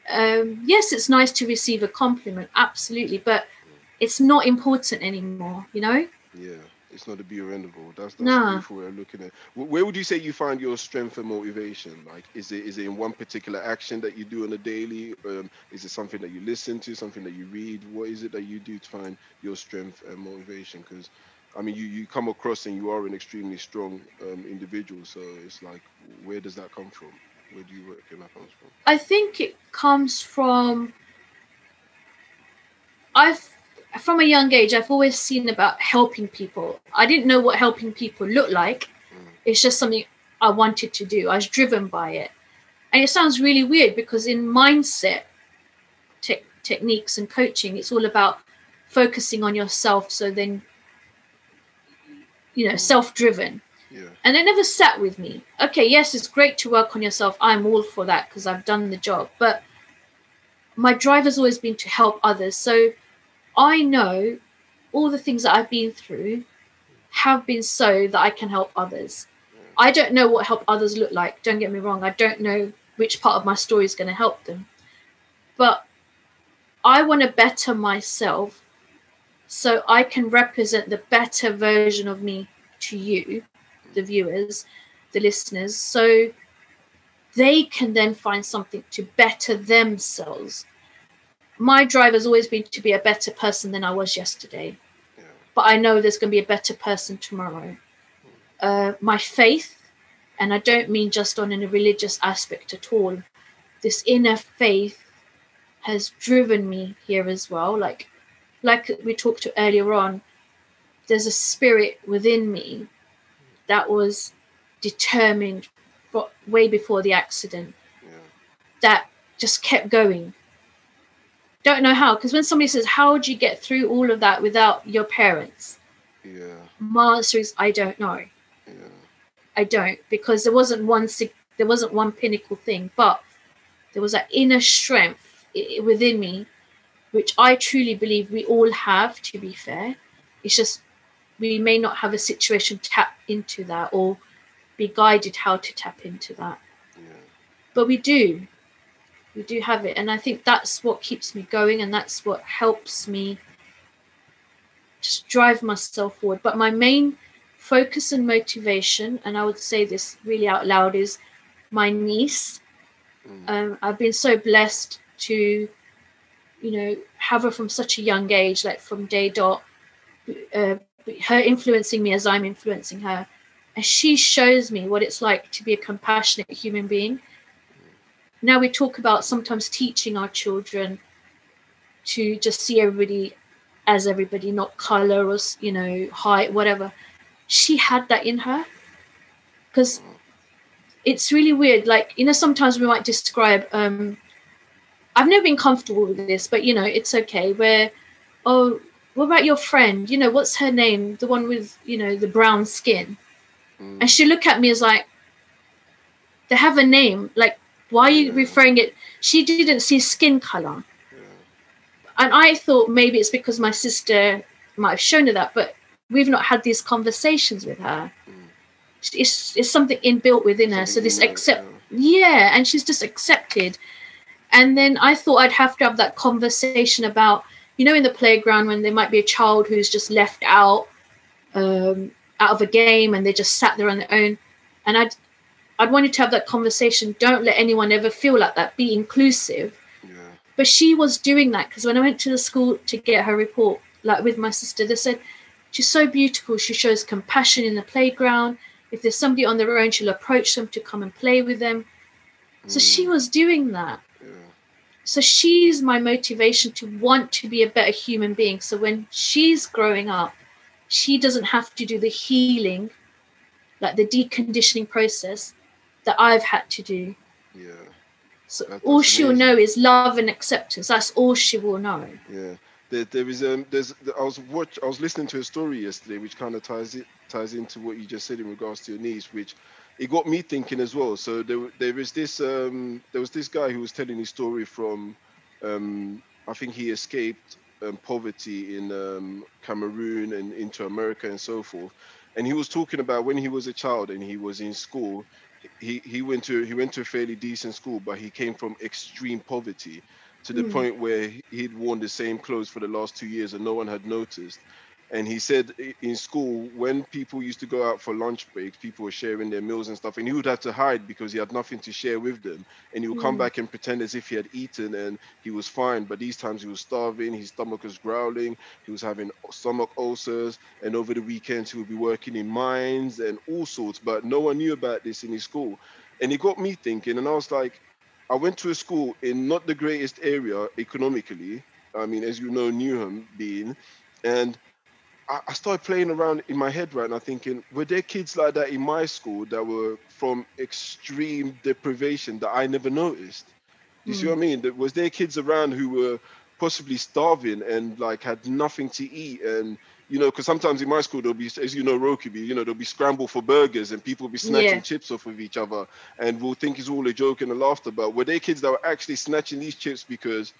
Speaker 4: Um, yes, it's nice to receive a compliment, absolutely, but it's not important anymore, you know?
Speaker 3: yeah it's not a be or end of all that's that's a beautiful way of looking at it. Where would you say you find your strength and motivation? Like is it is it in one particular action that you do on a daily? Um, is it something that you listen to something that you read? What is it that you do to find your strength and motivation? Because i mean you you come across and you are an extremely strong um, individual. So it's like where does that come from? Where do you reckon that comes from?
Speaker 4: I think it comes from I've from a young age I've always seen about helping people. I didn't know what helping people looked like. Mm. It's just something I wanted to do. I was driven by it. And it sounds really weird because in mindset te- techniques and coaching it's all about focusing on yourself so then you know, mm. self-driven.
Speaker 3: Yeah.
Speaker 4: And it never sat with me. Okay, yes, it's great to work on yourself. I'm all for that because I've done the job. But my drive has always been to help others. So I know all the things that I've been through have been so that I can help others. I don't know what help others look like. Don't get me wrong. I don't know which part of my story is going to help them. But I want to better myself so I can represent the better version of me to you, the viewers, the listeners, so they can then find something to better themselves. My drive has always been to be a better person than I was yesterday,
Speaker 3: Yeah.
Speaker 4: but I know there's going to be a better person tomorrow. Uh, my faith, and I don't mean just on in a religious aspect at all, this inner faith has driven me here as well. Like, like we talked to earlier on, there's a spirit within me that was determined for, way before the accident
Speaker 3: Yeah.
Speaker 4: that just kept going. Don't know how, because when somebody says, How would you get through all of that without your parents?
Speaker 3: Yeah.
Speaker 4: My answer is, I don't know.
Speaker 3: Yeah.
Speaker 4: I don't, because there wasn't one there wasn't one pinnacle thing, but there was that inner strength within me, which I truly believe we all have. To be fair, it's just we may not have a situation tap into that or be guided how to tap into that.
Speaker 3: Yeah.
Speaker 4: but we do we do have it and i think that's what keeps me going and that's what helps me just drive myself forward. But my main focus and motivation and i would say this really out loud is my niece.
Speaker 3: Mm.
Speaker 4: um, i've been so blessed to you know have her from such a young age like from day dot uh, her influencing me as i'm influencing her. And she shows me what it's like to be a compassionate human being now we talk about sometimes teaching our children to just see everybody as everybody not color or you know height whatever. She had that in her because it's really weird. Like you know sometimes we might describe um i've never been comfortable with this but you know it's okay where oh what about your friend? You know what's her name? The one with you know the brown skin.
Speaker 3: Mm.
Speaker 4: and she looked at me as like they have a name like why are you referring it? She didn't see skin color. And i thought maybe it's because my sister might have shown her that but we've not had these conversations with her. It's, it's something inbuilt within her so this accept
Speaker 3: yeah.
Speaker 4: yeah and she's just accepted. And then i thought i'd have to have that conversation about you know in the playground when there might be a child who's just left out um, out of a game and they just sat there on their own. And i'd i'd wanted to have that conversation don't let anyone ever feel like that be inclusive
Speaker 3: Yeah.
Speaker 4: but she was doing that because when I went to the school to get her report, like with my sister, they said she's so beautiful. She shows compassion in the playground. If there's somebody on their own, she'll approach them to come and play with them. So she
Speaker 3: Mm.
Speaker 4: was doing that.
Speaker 3: Yeah.
Speaker 4: So she's my motivation to want to be a better human being. So when she's growing up, she doesn't have to do the healing, like the deconditioning process that I've had to do.
Speaker 3: Yeah.
Speaker 4: So
Speaker 3: That-
Speaker 4: all she'll
Speaker 3: amazing.
Speaker 4: know is love and acceptance. That's all she will know.
Speaker 3: Yeah, there, there is um, there's I was watch I was listening to a story yesterday, which kind of ties it ties into what you just said in regards to your niece, which it got me thinking as well. So there there is this um there was this guy who was telling his story from um I think he escaped um, poverty in um, Cameroon and into America and so forth, and he was talking about when he was a child and he was in school. He, he went to he went to a fairly decent school, but he came from extreme poverty to the
Speaker 4: Mm.
Speaker 3: point where he'd worn the same clothes for the last two years and no one had noticed. And he said in school, when people used to go out for lunch breaks, people were sharing their meals and stuff, and he would have to hide because he had nothing to share with them. And he would come
Speaker 4: Mm.
Speaker 3: back and pretend as if he had eaten and he was fine. But these times he was starving, his stomach was growling, he was having stomach ulcers, and over the weekends he would be working in mines and all sorts. But no one knew about this in his school. And it got me thinking, and I was like, I went to a school in not the greatest area economically. I mean, as you know, Newham being, and I, I started playing around in my head right now, thinking, were there kids like that in my school that were from extreme deprivation that I never noticed? You see hmm. what I mean? That- Was there kids around who were possibly starving and like had nothing to eat and you know, because sometimes in my school there'll be, as you know, Rokubi, you know, there'll be scramble for burgers and people will be snatching
Speaker 4: Yeah.
Speaker 3: chips off of each other, and we'll think it's all a joke and a laughter. But were they kids that were actually snatching these chips because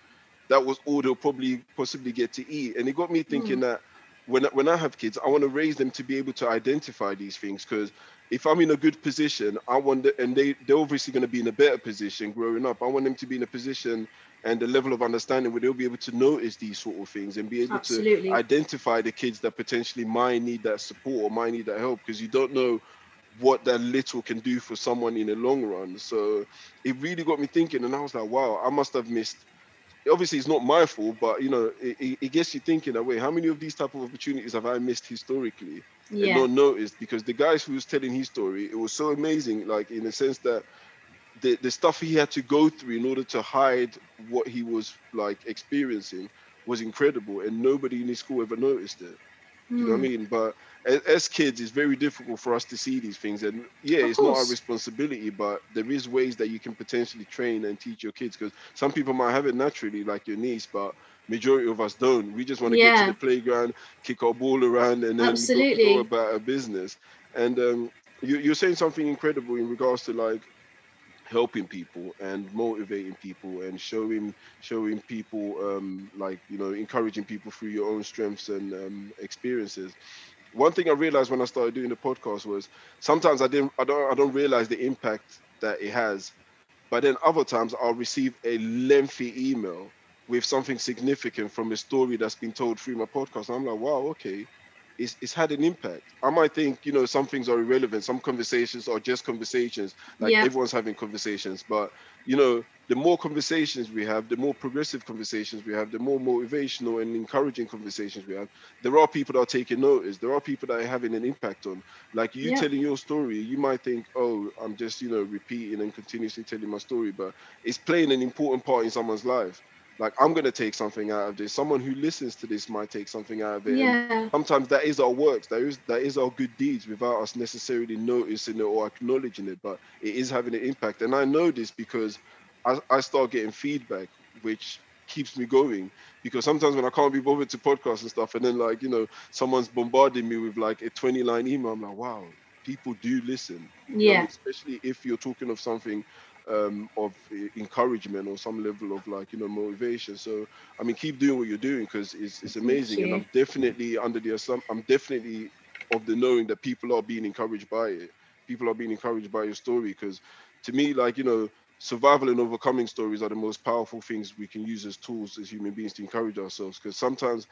Speaker 3: that was all they'll probably possibly get to eat? And it got me thinking hmm. that when when I have kids, I want to raise them to be able to identify these things because if I'm in a good position, I want the, and they they're obviously going to be in a better position growing up. I want them to be in a position and the level of understanding where they'll be able to notice these sort of things and be able
Speaker 4: Absolutely.
Speaker 3: to identify the kids that potentially might need that support or might need that help because you don't know what that little can do for someone in the long run. So it really got me thinking, and I was like, wow, I must have missed. Obviously, it's not my fault, but you know, it, it, gets you thinking away. How many of these type of opportunities have I missed historically? and not noticed because the guys who was telling his story, it was so amazing, like in the sense that the, the stuff he had to go through in order to hide what he was like experiencing was incredible and nobody in his school ever noticed it. You know what I
Speaker 4: Mm.
Speaker 3: mean? But as, as kids, it's very difficult for us to see these things. And yeah,
Speaker 4: Of
Speaker 3: it's not our responsibility, but there is ways that you can potentially train and teach your kids because some people might have it naturally, like your niece, but majority of us don't. We just want to get to the playground, kick our ball around, and then go,
Speaker 4: Absolutely.
Speaker 3: go about our business. And um, you, you're saying something incredible in regards to like helping people and motivating people and showing showing people um, like you know encouraging people through your own strengths and um, experiences one thing i realized when i started doing the podcast was sometimes i didn't i don't i don't realize the impact that it has but then other times i'll receive a lengthy email with something significant from a story that's been told through my podcast. I'm like wow okay it's, it's had an impact. I might think, you know, some things are irrelevant. Some conversations are just conversations. Like
Speaker 4: Yeah.
Speaker 3: everyone's having conversations. But, you know, the more conversations we have, the more progressive conversations we have, the more motivational and encouraging conversations we have, there are people that are taking notice. There are people that are having an impact on. Like you
Speaker 4: Yeah.
Speaker 3: telling your story, you might think, oh, I'm just, you know, repeating and continuously telling my story. But it's playing an important part in someone's life. Like I'm gonna take something out of this. Someone who listens to this might take something out of it. and
Speaker 4: Yeah.
Speaker 3: sometimes that is our works that is that is our good deeds without us necessarily noticing it or acknowledging it but it is having an impact and i know this because i, I start getting feedback which keeps me going because sometimes when i can't be bothered to podcast and stuff and then like you know someone's bombarding me with like a 20 line email i'm like wow people do listen
Speaker 4: Yeah.
Speaker 3: especially if you're talking of something um, of encouragement or some level of like you know motivation. So I mean, keep doing what you're doing because it's it's amazing, and. I'm definitely under the assump- I'm definitely of the knowing that people are being encouraged by it. People are being encouraged by your story because to me, like you know. Survival and overcoming stories are the most powerful things we can use as tools as human beings to encourage ourselves. Because sometimes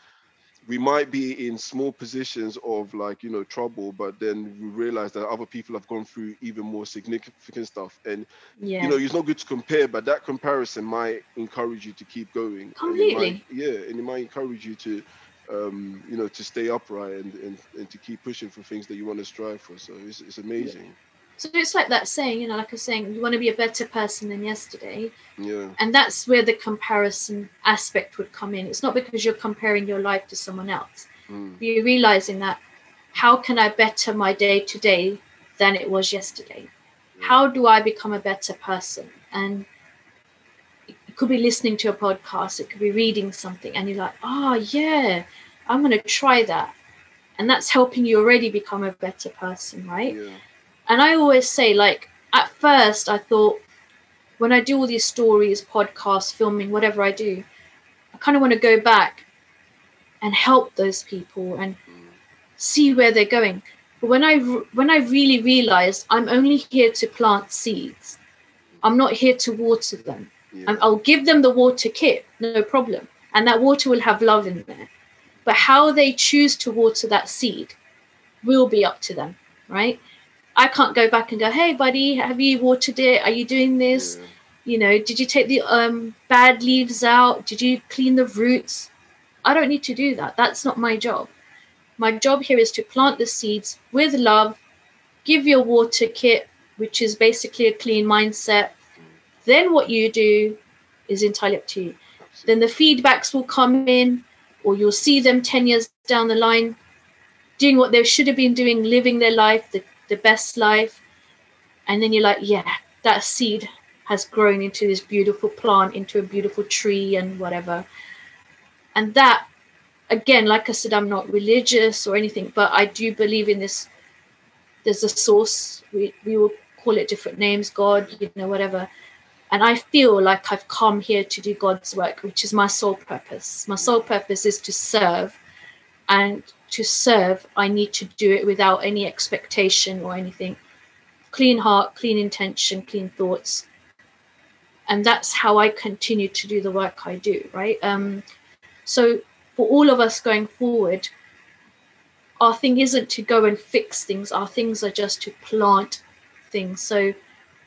Speaker 3: we might be in small positions of like you know trouble but then we realize that other people have gone through even more significant stuff. And
Speaker 4: Yeah.
Speaker 3: you know it's not good to compare but that comparison might encourage you to keep going. And
Speaker 4: Completely.
Speaker 3: might- yeah and it might encourage you to um you know to stay upright and and, and to keep pushing for things that you want to strive for. So it's, it's amazing
Speaker 4: So it's like that saying, you know, like I was saying, you want to be a better person than yesterday.
Speaker 3: yeah
Speaker 4: And that's where the comparison aspect would come in. It's not because you're comparing your life to someone else.
Speaker 3: Mm.
Speaker 4: You're realizing that how can I better my day today than it was yesterday? How do I become a better person? And it could be listening to a podcast, it could be reading something, and you're like, oh, yeah, I'm going to try that. And that's helping you already become a better person, right?
Speaker 3: yeah
Speaker 4: And I always say, like, at first, I thought when I do all these stories, podcasts, filming, whatever I do, I kind of want to go back and help those people and see where they're going. But when I when I really realized I'm only here to plant seeds, I'm not here to water them.
Speaker 3: yeah
Speaker 4: I'll give them the water kit, no problem, and that water will have love in there. But how they choose to water that seed will be up to them, right? I can't go back and go, "Hey, buddy, have you watered it? Are you doing this?
Speaker 3: yeah.
Speaker 4: You know, did you take the um, bad leaves out? Did you clean the roots?" I don't need to do that. That's not my job. My job here is to plant the seeds with love, give your water kit, which is basically a clean mindset. Then what you do is entirely up to you. Then the feedbacks will come in, or you'll see them 10 years down the line doing what they should have been doing, living their life, the, the best life. And then you're like, yeah, that seed has grown into this beautiful plant, into a beautiful tree, and whatever. And that, again, like I said, I'm not religious or anything, but I do believe in this. There's a source. We we will call it different names, God, you know, whatever. And I feel like I've come here to do God's work, which is my sole purpose. My sole purpose is to serve, and to serve, I need to do it without any expectation or anything. Clean heart, clean intention, clean thoughts. And that's how I continue to do the work I do, right? Um, so for all of us going forward, our thing isn't to go and fix things. Our things are just to plant things. So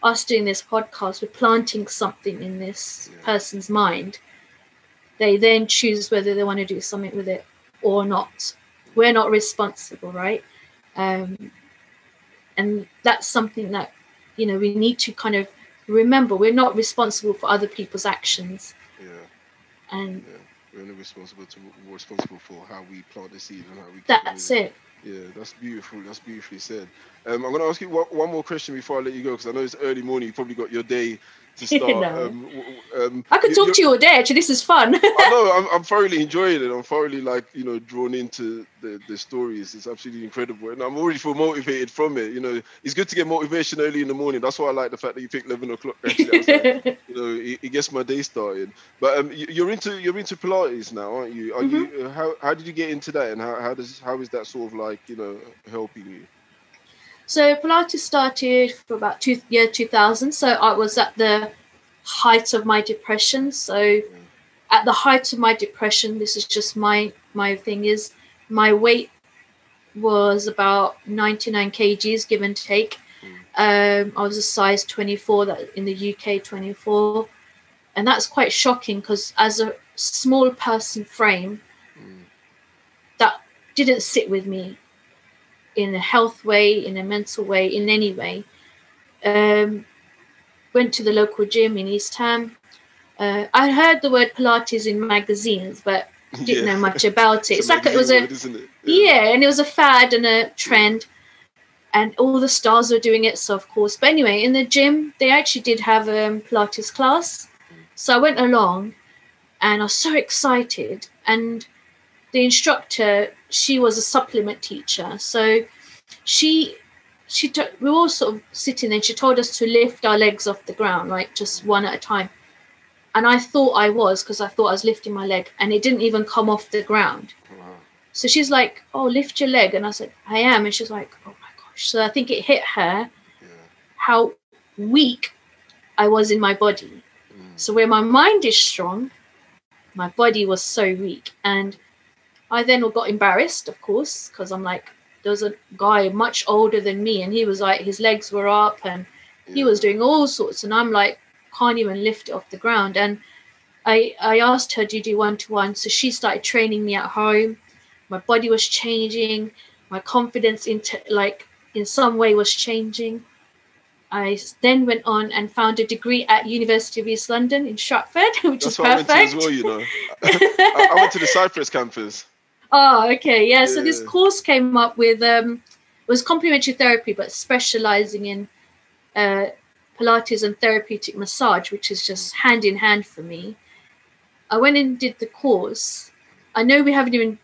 Speaker 4: us doing this podcast, we're planting something in this person's mind. They then choose whether they want to do something with it or not. We're not responsible, right? Um, and that's something that you know we need to kind of remember. We're not responsible for other people's actions,
Speaker 3: Yeah,
Speaker 4: and
Speaker 3: yeah. We're only responsible to we're responsible for how we plant the seed and how we.
Speaker 4: that's it.
Speaker 3: Yeah, that's beautiful. That's beautifully said. Um, I'm going to ask you one, one more question before I let you go because I know it's early morning. You probably got your day to start.
Speaker 4: No.
Speaker 3: um, um,
Speaker 4: I could talk to you all day. Actually, this is fun.
Speaker 3: I know. I'm, I'm thoroughly enjoying it. I'm thoroughly like you know drawn into the the stories. It's absolutely incredible, and I'm already feel motivated from it. You know, it's good to get motivation early in the morning. That's why I like the fact that you picked 11 o'clock. Actually, like, you know, it, it gets my day started. But um, you- you're into you're into Pilates now, aren't you? Are you? uh, How how did you get into that, and how how does how is that sort of like you know helping you?
Speaker 4: So Pilates started for about two year 2000. So I was at the height of my depression. So at the height of my depression, this is just my my thing is my weight was about 99 kgs give and take. Um, I was a size 24 that in the UK 24, and that's quite shocking because as a small person frame, that didn't sit with me in a health way, in a mental way, in any way. Um, went to the local gym in East Ham. Uh, I heard the word Pilates in magazines, but didn't know much about it. It's, like it was a
Speaker 3: word, it?
Speaker 4: yeah, and it was a fad and a trend, and all the stars were doing it. So of course, but anyway, in the gym they actually did have a um, Pilates class, so I went along, and I was so excited. And the instructor, she was a supplement teacher, so she she took we were all sort of sitting there. and She told us to lift our legs off the ground, right, just one at a time. And I thought I was because I thought I was lifting my leg, and it didn't even come off the ground.
Speaker 3: Wow.
Speaker 4: So she's like, "Oh, lift your leg," and I said, "I am," and she's like, "Oh my gosh!" So I think it hit her
Speaker 3: Yeah.
Speaker 4: how weak I was in my body.
Speaker 3: Mm.
Speaker 4: So where my mind is strong, my body was so weak, and I then got embarrassed, of course, because I'm like, there was a guy much older than me, and he was like, his legs were up, and he was doing all sorts, and I'm like, can't even lift it off the ground. And I I asked her, do you do one to one? So she started training me at home. My body was changing. My confidence into like in some way was changing. I then went on and found a degree at University of East London in Stratford, which
Speaker 3: That's
Speaker 4: is
Speaker 3: what I went to
Speaker 4: perfect.
Speaker 3: as well. You know, I, I went to the Cyprus campus.
Speaker 4: Oh, okay. Yeah. So this course came up with um it was complementary therapy, but specializing in uh Pilates and therapeutic massage, which is just hand in hand for me. I went and did the course. I know we haven't even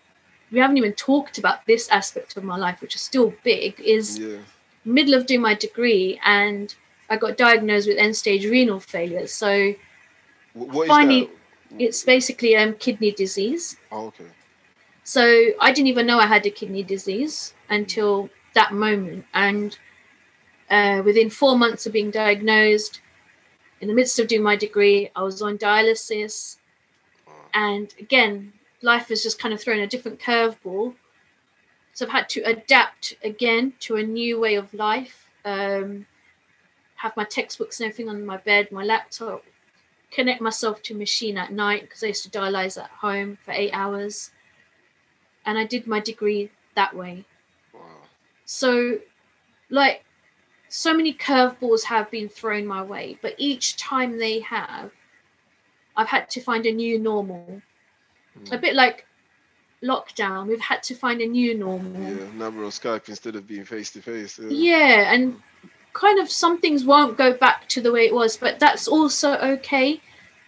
Speaker 4: we haven't even talked about this aspect of my life, which is still big, is
Speaker 3: Yeah.
Speaker 4: middle of doing my degree and I got diagnosed with end stage renal failure. So
Speaker 3: Wh- What is
Speaker 4: Finally, it's basically um kidney disease.
Speaker 3: Oh, okay.
Speaker 4: So I didn't even know I had a kidney disease until that moment. And uh, within four months of being diagnosed, in the midst of doing my degree, I was on dialysis. And again, life has just kind of thrown a different curveball. So I've had to adapt again to a new way of life. Um, have my textbooks and everything on my bed, my laptop, connect myself to a machine at night because I used to dialyze at home for eight hours. And I did my degree that way.
Speaker 3: Wow.
Speaker 4: So, like, so many curveballs have been thrown my way, but each time they have, I've had to find a new normal. A
Speaker 3: Mm.
Speaker 4: bit like lockdown, we've had to find a new normal.
Speaker 3: Yeah. We're on Skype instead of being face to face.
Speaker 4: Yeah, and kind of some things won't go back to the way it was, but that's also okay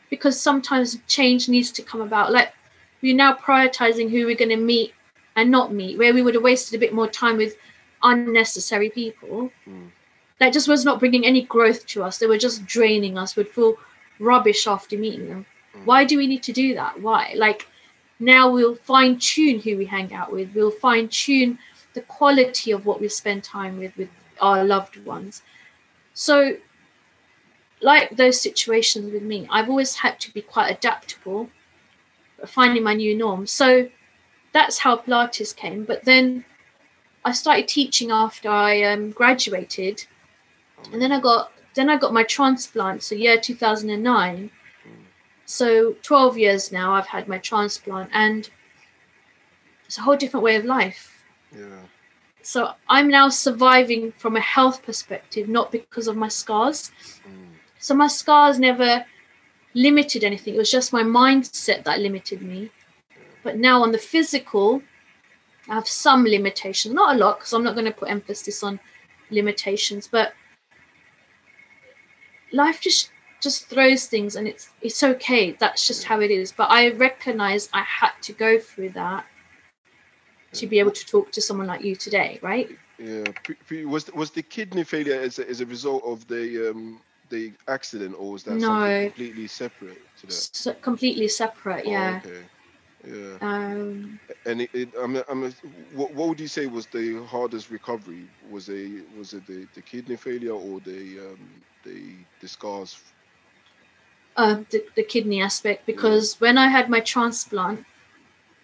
Speaker 4: because sometimes change needs to come about. Like we're now prioritizing who we're going to meet and not meet, where we would have wasted a bit more time with unnecessary people.
Speaker 3: Mm.
Speaker 4: That just was not bringing any growth to us. They were just draining us. We'd feel rubbish after meeting them.
Speaker 3: Mm.
Speaker 4: Why do we need to do that? Why? Like now we'll fine tune who we hang out with. We'll fine tune the quality of what we spend time with with our loved ones. So, like those situations with me, I've always had to be quite adaptable, finding my new norm. So that's how Pilates came. But then I started teaching after I um, graduated, and then I got then I got my transplant. So year two thousand and nine. So twelve years now I've had my transplant, and it's a whole different way of life.
Speaker 3: Yeah.
Speaker 4: So I'm now surviving from a health perspective, not because of my scars.
Speaker 3: Mm.
Speaker 4: So my scars never limited anything. It was just my mindset that limited me. But now on the physical, I have some limitations, not a lot, because I'm not going to put emphasis on limitations. But life just just throws things, and it's it's okay. That's just how it is. But I recognize I had to go through that to be able to talk to someone like you today, right?
Speaker 3: Yeah. Was was the kidney failure as a, as a result of the um the accident, or was that
Speaker 4: No.
Speaker 3: something completely separate to that?
Speaker 4: So completely separate,
Speaker 3: Oh,
Speaker 4: yeah.
Speaker 3: okay. Yeah.
Speaker 4: Um,
Speaker 3: And it, it, I'm, I'm, what, what would you say was the hardest recovery? Was a was it the, the kidney failure or the um, the the scars?
Speaker 4: uh, the, the kidney aspect because when I had my transplant,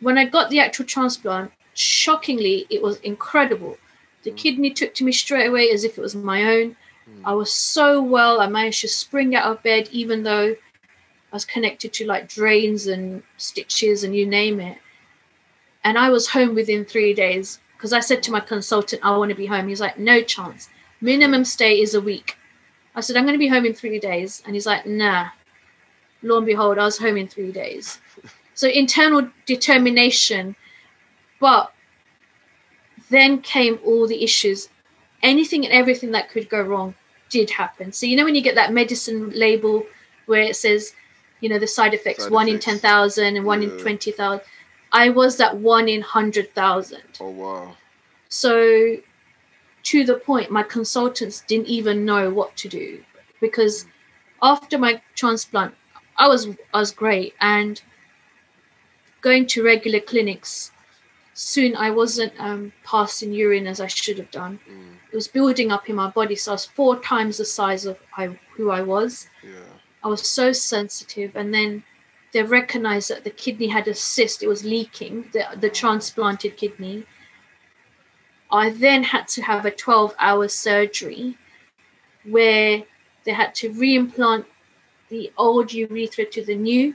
Speaker 4: when I got the actual transplant, shockingly, it was incredible. The
Speaker 3: Mm.
Speaker 4: kidney took to me straight away as if it was my own.
Speaker 3: Mm.
Speaker 4: I was so well. I managed to spring out of bed, even though I was connected to like drains and stitches and you name it. And I was home within three days because I said to my consultant, I want to be home. He's like, no chance. Minimum stay is a week. I said, I'm going to be home in three days. And he's like, nah. Lo and behold, I was home in three days. So internal determination. But then came all the issues. Anything and everything that could go wrong did happen. So you know when you get that medicine label where it says, you know, the side effects
Speaker 3: Side
Speaker 4: one
Speaker 3: effects.
Speaker 4: in ten thousand and one in twenty thousand. I was that one in hundred thousand.
Speaker 3: Oh wow.
Speaker 4: So to the point, my consultants didn't even know what to do because after my transplant, I was I was great and going to regular clinics. Soon I wasn't um, passing urine as I should have done.
Speaker 3: Mm,
Speaker 4: It was building up in my body, so I was four times the size of I, who I was.
Speaker 3: yeah.
Speaker 4: I was so sensitive, and then they recognized that the kidney had a cyst; it was leaking, the, the transplanted kidney. I then had to have a 12 hour surgery where they had to reimplant the old urethra to the new,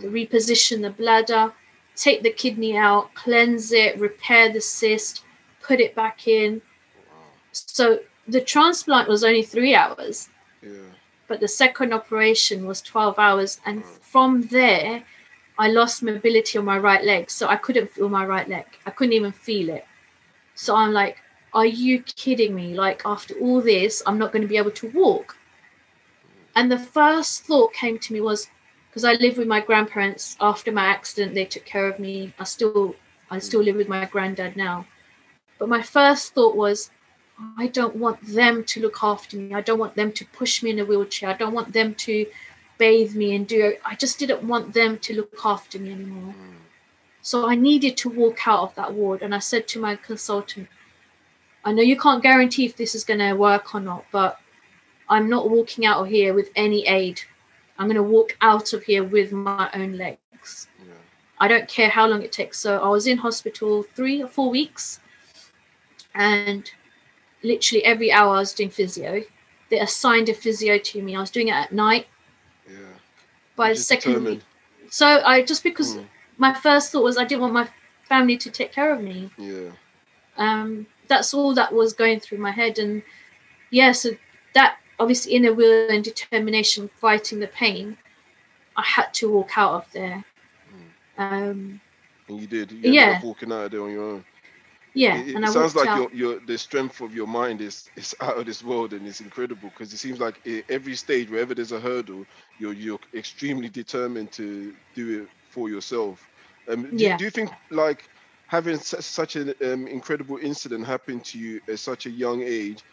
Speaker 4: to
Speaker 3: Mm,
Speaker 4: reposition the bladder, take the kidney out, cleanse it, repair the cyst, put it back in. So the transplant was only three hours
Speaker 3: Yeah.
Speaker 4: but the second operation was 12 hours and from there i lost mobility on my right leg so i couldn't feel my right leg. I couldn't even feel it. So i'm like are you kidding me? Like after all this i'm not going to be able to walk. And the first thought came to me was because i live with my grandparents. After my accident they took care of me. I still i hmm. still live with my granddad now but my first thought was I don't want them to look after me. I don't want them to push me in a wheelchair. I don't want them to bathe me and do I just didn't want them to look after me anymore.
Speaker 3: Mm,
Speaker 4: So I needed to walk out of that ward and I said to my consultant, I know you can't guarantee if this is going to work or not, but I'm not walking out of here with any aid. I'm going to walk out of here with my own legs.
Speaker 3: yeah.
Speaker 4: I don't care how long it takes. So I was in hospital three or four weeks, and literally every hour I was doing physio. They assigned a physio to me. I was doing it at night.
Speaker 3: Yeah.
Speaker 4: By the second
Speaker 3: determined.
Speaker 4: week, so I just because
Speaker 3: Mm,
Speaker 4: my first thought was I didn't want my family to take care of me.
Speaker 3: yeah.
Speaker 4: Um, that's all that was going through my head, and yeah, so that obviously inner will and determination, fighting the pain. I had to walk out of there. Um,
Speaker 3: And you did. You
Speaker 4: Yeah.
Speaker 3: up walking out of there on your own.
Speaker 4: Yeah,
Speaker 3: It, it sounds like
Speaker 4: out.
Speaker 3: your, your the strength of your mind is is out of this world and it's incredible because it seems like every stage wherever there's a hurdle you're you're extremely determined to do it for yourself Um, do,
Speaker 4: Yeah.
Speaker 3: do you think like having such an um, incredible incident happen to you at such a young age,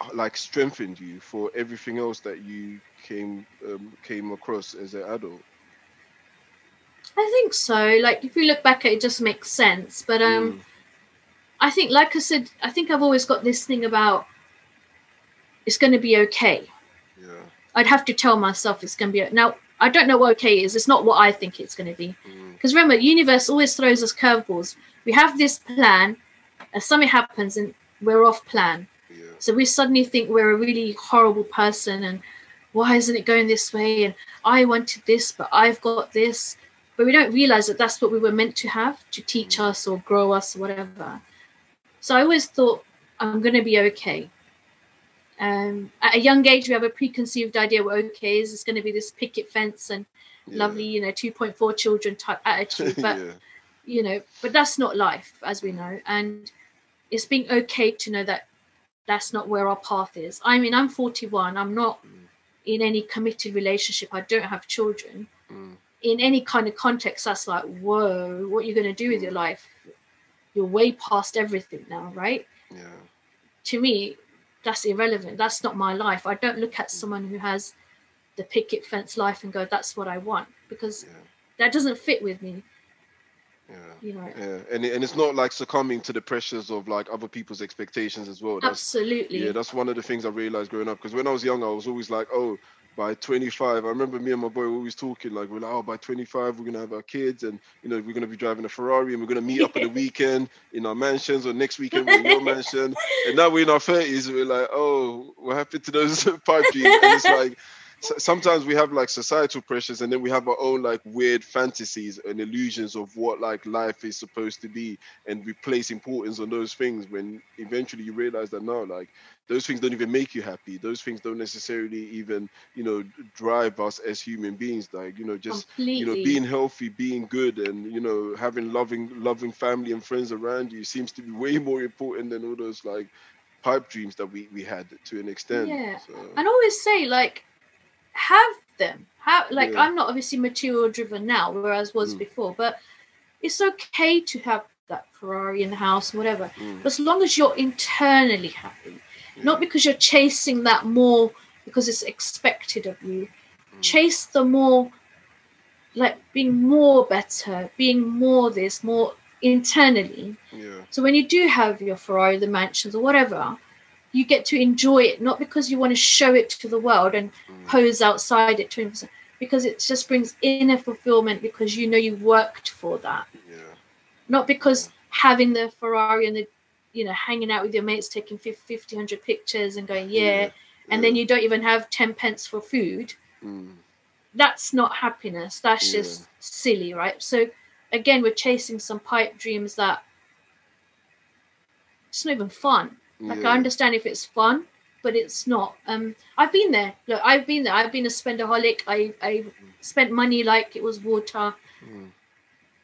Speaker 3: uh, like strengthened you for everything else that you came um, came across as an adult?
Speaker 4: I think so. Like if you look back at it, it just makes sense. But um,
Speaker 3: Mm,
Speaker 4: I think, like I said, I think I've always got this thing about it's going to be okay.
Speaker 3: yeah.
Speaker 4: I'd have to tell myself it's going to be now. I don't know what okay is. It's not what I think it's going to be.
Speaker 3: Mm,
Speaker 4: Because remember, universe always throws us curveballs. We have this plan, and something happens, and we're off plan.
Speaker 3: yeah.
Speaker 4: So we suddenly think we're a really horrible person, and why isn't it going this way? And I wanted this, but I've got this. But we don't realize that that's what we were meant to have to teach us or grow us or whatever. So I always thought I'm going to be okay. Um, at a young age, we have a preconceived idea what okay is. It's going to be this picket fence and
Speaker 3: yeah.
Speaker 4: lovely, you know, 2.4 children type attitude. But
Speaker 3: yeah.
Speaker 4: you know but that's not life as we know and it's being okay to know that that's not where our path is i mean i'm 41 i'm not in any committed relationship i don't have children
Speaker 3: Mm,
Speaker 4: in any kind of context that's like whoa what are you going to do with your life you're way past everything now right
Speaker 3: yeah.
Speaker 4: to me that's irrelevant that's not my life i don't look at someone who has the picket fence life and go that's what i want because
Speaker 3: Yeah.
Speaker 4: that doesn't fit with me
Speaker 3: Yeah.
Speaker 4: you know
Speaker 3: Yeah, and and it's not like succumbing to the pressures of like other people's expectations as well. That's
Speaker 4: absolutely
Speaker 3: yeah, that's one of the things I realized growing up. Because when I was young, I was always like, oh, by 25, I remember me and my boy were always talking like, we're like, oh, by 25 we're gonna have our kids, and you know we're gonna be driving a Ferrari, and we're gonna meet up at the weekend in our mansions, or next weekend we're in your mansion. And now we're in our 30s, we're like, oh, what happened to those pipe dreams? And it's like. Sometimes we have like societal pressures, and then we have our own like weird fantasies and illusions of what like life is supposed to be, and we place importance on those things. When eventually you realize that no, like those things don't even make you happy. Those things don't necessarily even, you know, drive us as human beings. Like, you know, just
Speaker 4: completely
Speaker 3: you know, being healthy, being good, and you know, having loving, loving family and friends around you seems to be way more important than all those like pipe dreams that we we had to an extent.
Speaker 4: Yeah.
Speaker 3: So,
Speaker 4: and always say like have them. Have like
Speaker 3: Yeah.
Speaker 4: i'm not obviously material driven now whereas was
Speaker 3: Mm.
Speaker 4: before but it's okay to have that ferrari in the house whatever
Speaker 3: mm,
Speaker 4: as long as you're internally happy. Not because you're chasing that more because it's expected of you.
Speaker 3: Mm.
Speaker 4: chase the more like being more better being more this more internally.
Speaker 3: Yeah,
Speaker 4: so when you do have your Ferrari, the mansions, or whatever, you get to enjoy it not because you want to show it to the world and
Speaker 3: mm,
Speaker 4: pose outside it to because it just brings inner fulfillment because you know you worked for that,
Speaker 3: yeah,
Speaker 4: not because having the Ferrari and the you know hanging out with your mates taking 50 100 pictures and going yeah, and then you don't even have 10 pence for food.
Speaker 3: Mm,
Speaker 4: that's not happiness. That's
Speaker 3: Yeah.
Speaker 4: just silly right? So again we're chasing some pipe dreams that it's not even fun like
Speaker 3: yeah,
Speaker 4: I understand if it's fun, but it's not. Um, I've been there. Look, I've been there. I've been a spendaholic. I I spent money like it was water
Speaker 3: mm,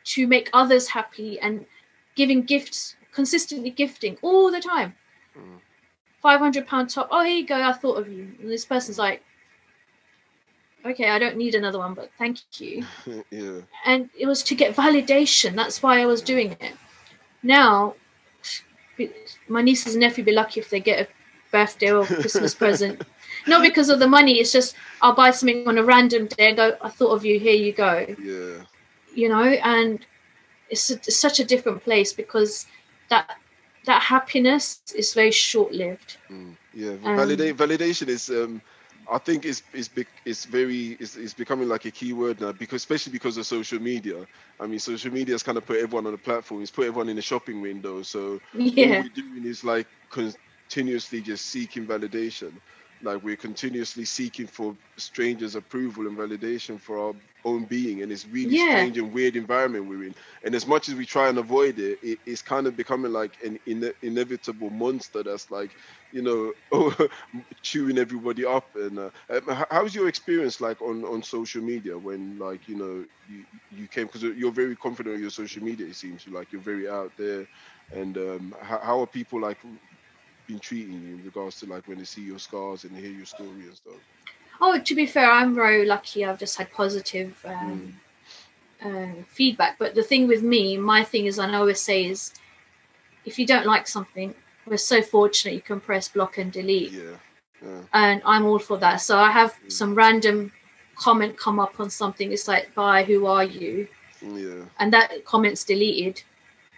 Speaker 4: to make others happy and giving gifts, consistently gifting all the time.
Speaker 3: mm,
Speaker 4: Five hundred pound top. Oh, here you go. I thought of you. And this person's like, okay, I don't need another one, but thank you.
Speaker 3: yeah,
Speaker 4: and it was to get validation. That's why I was doing it. Now, my nieces and nephew be lucky if they get a birthday or Christmas present. Not because of the money. It's just I'll buy something on a random day and go. I thought of you. Here you go.
Speaker 3: yeah,
Speaker 4: You know, and it's, a, it's such a different place because that that happiness is very short lived.
Speaker 3: Mm, yeah,
Speaker 4: Um,
Speaker 3: validate validation is um I think it's bec- it's very it's, it's becoming like a keyword now because especially because of social media. I mean, social media has kind of put everyone on a platform. It's put everyone in a shopping window. So
Speaker 4: Yeah,
Speaker 3: we're doing is like continuously just seeking validation. Like we're continuously seeking for strangers' approval and validation for our own being, and it's really
Speaker 4: Yeah.
Speaker 3: strange and weird environment we're in. And as much as we try and avoid it, it it's kind of becoming like an ine- inevitable monster that's like, you know, chewing everybody up. And uh, um, how's your experience like on on social media when like you know you you came because you're very confident on your social media. It seems like you're very out there. And um, how, how are people like been treating you in regards to like when they see your scars and hear your story and stuff?
Speaker 4: Oh, to be fair, I'm very lucky. I've just had positive um, um, feedback. But the thing with me, my thing is, I always say is, if you don't like something, we're so fortunate you can press block and delete,
Speaker 3: Yeah. Yeah.
Speaker 4: and I'm all for that. So I have
Speaker 3: Mm.
Speaker 4: some random comment come up on something. It's like, "Bye, who are you?"
Speaker 3: Yeah.
Speaker 4: And that comment's deleted.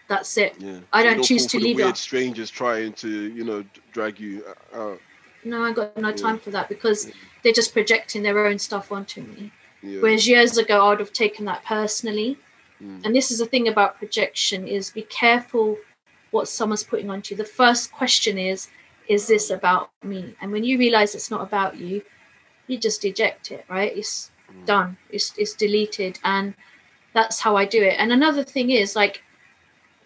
Speaker 4: That's it.
Speaker 3: Yeah.
Speaker 4: I
Speaker 3: So
Speaker 4: don't choose to leave it
Speaker 3: weird strangers trying to, you know, drag you uh, out.
Speaker 4: No, I got no time for that because they're just projecting their own stuff onto me.
Speaker 3: Yeah.
Speaker 4: Whereas years ago, I would have taken that personally.
Speaker 3: Mm.
Speaker 4: And this is the thing about projection: is be careful what someone's putting onto you. The first question is, is this about me? And when you realize it's not about you, you just eject it. Right? It's
Speaker 3: Mm.
Speaker 4: done. It's it's deleted, and that's how I do it. And another thing is like,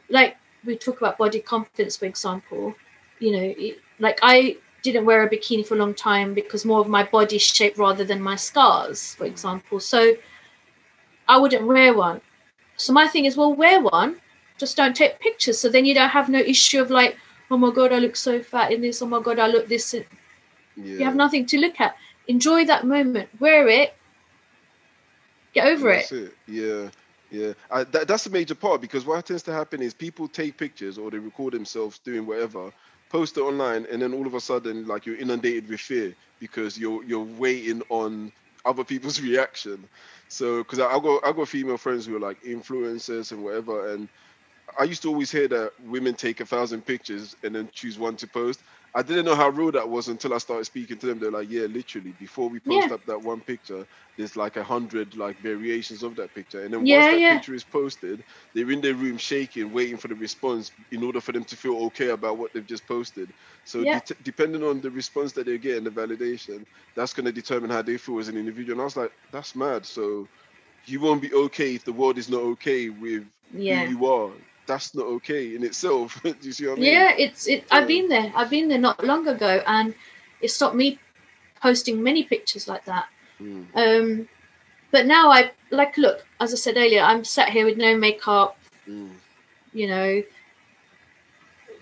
Speaker 4: like we talk about body confidence, for example. You know, it, like I didn't wear a bikini for a long time because more of my body shape rather than my scars, for example. So I wouldn't wear one. So my thing is, well, wear one, just don't take pictures. So then you don't have no issue of like, oh my god, I look so fat in this. Oh my god, I look this.
Speaker 3: yeah.
Speaker 4: You have nothing to look at. Enjoy that moment. Wear it. Get over
Speaker 3: That's
Speaker 4: it.
Speaker 3: it. Yeah, yeah. I, that, that's the major part because what tends to happen is people take pictures or they record themselves doing whatever, post it online, and then all of a sudden, like you're inundated with fear because you're you're waiting on other people's reaction. So, because I, I got I got female friends who are like influencers and whatever, and I used to always hear that women take a thousand pictures and then choose one to post. I didn't know how real that was until I started speaking to them. They're like, yeah, literally. Before we post
Speaker 4: Yeah.
Speaker 3: up that one picture, there's like a hundred like variations of that picture, and then
Speaker 4: Yeah,
Speaker 3: once that
Speaker 4: yeah.
Speaker 3: picture is posted, they're in their room shaking, waiting for the response in order for them to feel okay about what they've just posted. So depending on the response that they get and the validation, that's going to determine how they feel as an individual. And I was like, that's mad. So you won't be okay if the world is not okay with
Speaker 4: Yeah.
Speaker 3: who you are. That's not okay in itself. Do you see what I mean?
Speaker 4: Yeah, it's it. I've been there. I've been there not long ago, and it stopped me posting many pictures like that.
Speaker 3: Mm,
Speaker 4: Um, but now I like look. As I said earlier, I'm sat here with no makeup.
Speaker 3: mm,
Speaker 4: You know,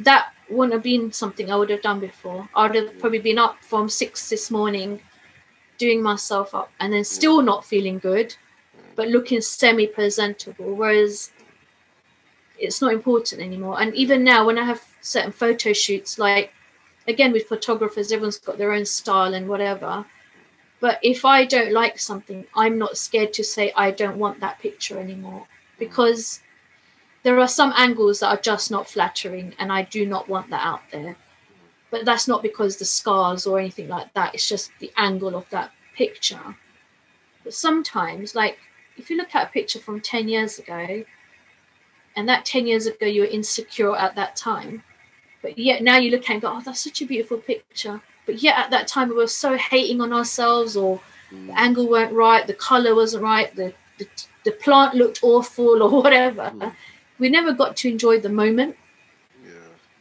Speaker 4: that wouldn't have been something I would have done before. I would have probably been up from six this morning, doing myself up, and then still not feeling good, but looking semi-presentable. Whereas it's not important anymore. And even now, when I have certain photo shoots, like again with photographers, everyone's got their own style and whatever. But if I don't like something, I'm not scared to say I don't want that picture anymore because there are some angles that are just not flattering and I do not want that out there. But that's not because the scars or anything like that, it's just the angle of that picture. But sometimes, like if you look at a picture from 10 years ago, and that 10 years ago you were insecure at that time, but yet now you look at it and go, oh, that's such a beautiful picture. But yet at that time we were so hating on ourselves or
Speaker 3: mm.
Speaker 4: the angle weren't right, the color wasn't right, the, the, the plant looked awful or whatever.
Speaker 3: Mm.
Speaker 4: We never got to enjoy the moment.
Speaker 3: Yeah.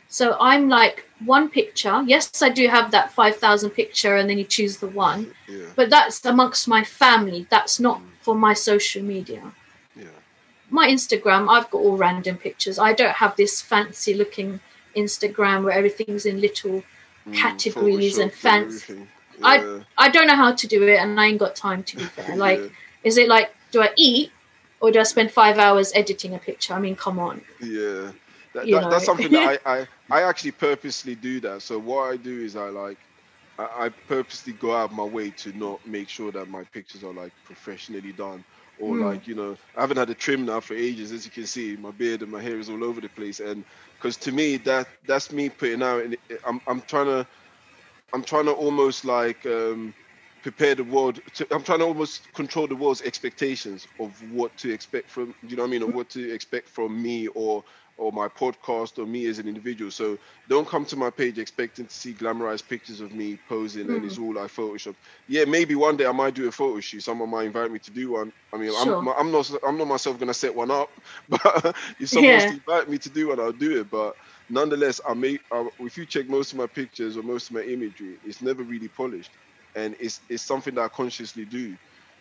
Speaker 4: So I'm like, one picture. Yes, I do have that 5,000 picture, and then you choose the one,
Speaker 3: Yeah.
Speaker 4: but that's amongst my family. That's not for my social media.
Speaker 3: Yeah.
Speaker 4: My Instagram, I've got all random pictures. I don't have this fancy looking Instagram where everything's in little.
Speaker 3: Mm,
Speaker 4: Categories and fancy.
Speaker 3: everything.
Speaker 4: I- I don't know how to do it, and I ain't got time to be fair. Like,
Speaker 3: yeah.
Speaker 4: is it like, do I eat or do I spend five hours editing a picture? I mean, come on.
Speaker 3: Yeah, that, that, that's something that I, I I actually purposely do that. So what I do is I like I, I purposely go out of my way to not make sure that my pictures are like professionally done or
Speaker 4: Mm.
Speaker 3: like you know I haven't had a trim now for ages. As you can see, my beard and my hair is all over the place. And because to me that that's me putting out. And I'm I'm trying to I'm trying to almost like um, prepare the world. To, I'm trying to almost control the world's expectations of what to expect from. You know what I mean? Or what to expect from me or or my podcast or me as an individual. So don't come to my page expecting to see glamorized pictures of me posing and it's all like Photoshop. Yeah, maybe one day I might do a photo shoot. Someone might invite me to do one. I mean,
Speaker 4: Sure.
Speaker 3: I'm, I'm not I'm not myself gonna set one up, but if someone wants to invite me to do one, I'll do it. But nonetheless, I make uh, if you check most of my pictures or most of my imagery, it's never really polished, and it's it's something that I consciously do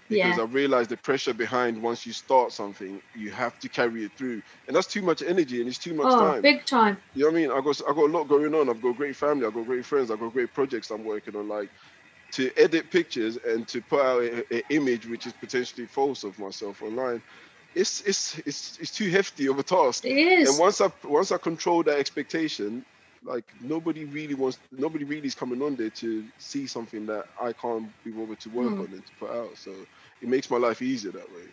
Speaker 3: because
Speaker 4: Yeah.
Speaker 3: I realize the pressure behind once you start something, you have to carry it through, and that's too much energy and it's too much
Speaker 4: Oh,
Speaker 3: time.
Speaker 4: big time.
Speaker 3: You know what I mean? I got I got a lot going on. I've got great family. I've got great friends. I've got great projects I'm working on. Like to edit pictures and to put out an image which is potentially false of myself online. it's it's it's it's too hefty of a task.
Speaker 4: It is.
Speaker 3: And once I once I control that expectation, like nobody really wants nobody really is coming on there to see something that I can't be bothered to work
Speaker 4: Hmm.
Speaker 3: on and to put out. So it makes my life easier that way.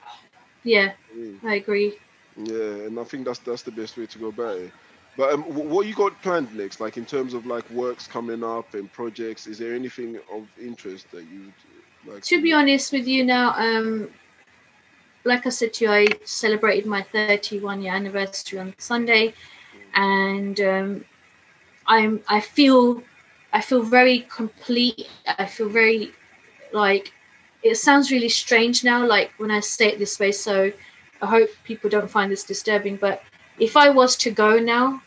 Speaker 4: yeah,
Speaker 3: Mm.
Speaker 4: I agree.
Speaker 3: Yeah, and I think that's that's the best way to go about it. But um, what you got planned next, like in terms of like works coming up and projects? Is there anything of interest that you would like?
Speaker 4: To be honest with you now, um, like I said to you, I celebrated my 31 year anniversary on Sunday, and um, I'm I feel I feel very complete. I feel very like it sounds really strange now, like when I say it this way. So I hope people don't find this disturbing. But if I was to go now,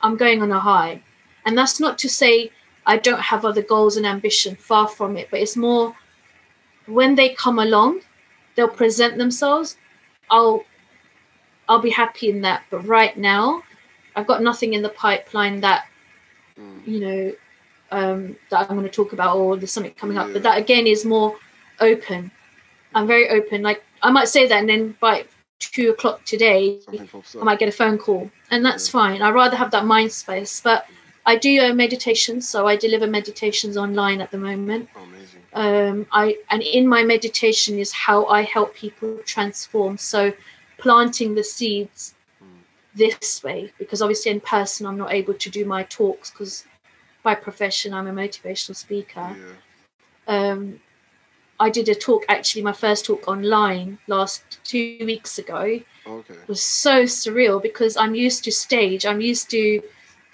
Speaker 4: I'm going on a high, and that's not to say I don't have other goals and ambition. Far from it, but it's more when they come along, they'll present themselves. I'll I'll be happy in that. But right now, I've got nothing in the pipeline that
Speaker 3: Mm.
Speaker 4: you know um, that I'm going to talk about, or there's something coming up. But that again is more open. I'm very open. Like I might say that, and then by two o'clock today, I might get a phone call, and that's
Speaker 3: Yeah.
Speaker 4: fine. I'd rather have that mind space. But I do uh, meditation, so I deliver meditations online at the moment.
Speaker 3: Oh, amazing.
Speaker 4: Um, I and in my meditation is how I help people transform. So planting the seeds
Speaker 3: Mm.
Speaker 4: this way, because obviously in person I'm not able to do my talks because by profession I'm a motivational speaker
Speaker 3: Yeah.
Speaker 4: um, I did a talk, actually, my first talk online last two weeks ago.
Speaker 3: Okay.
Speaker 4: It was so surreal because I'm used to stage, I'm used to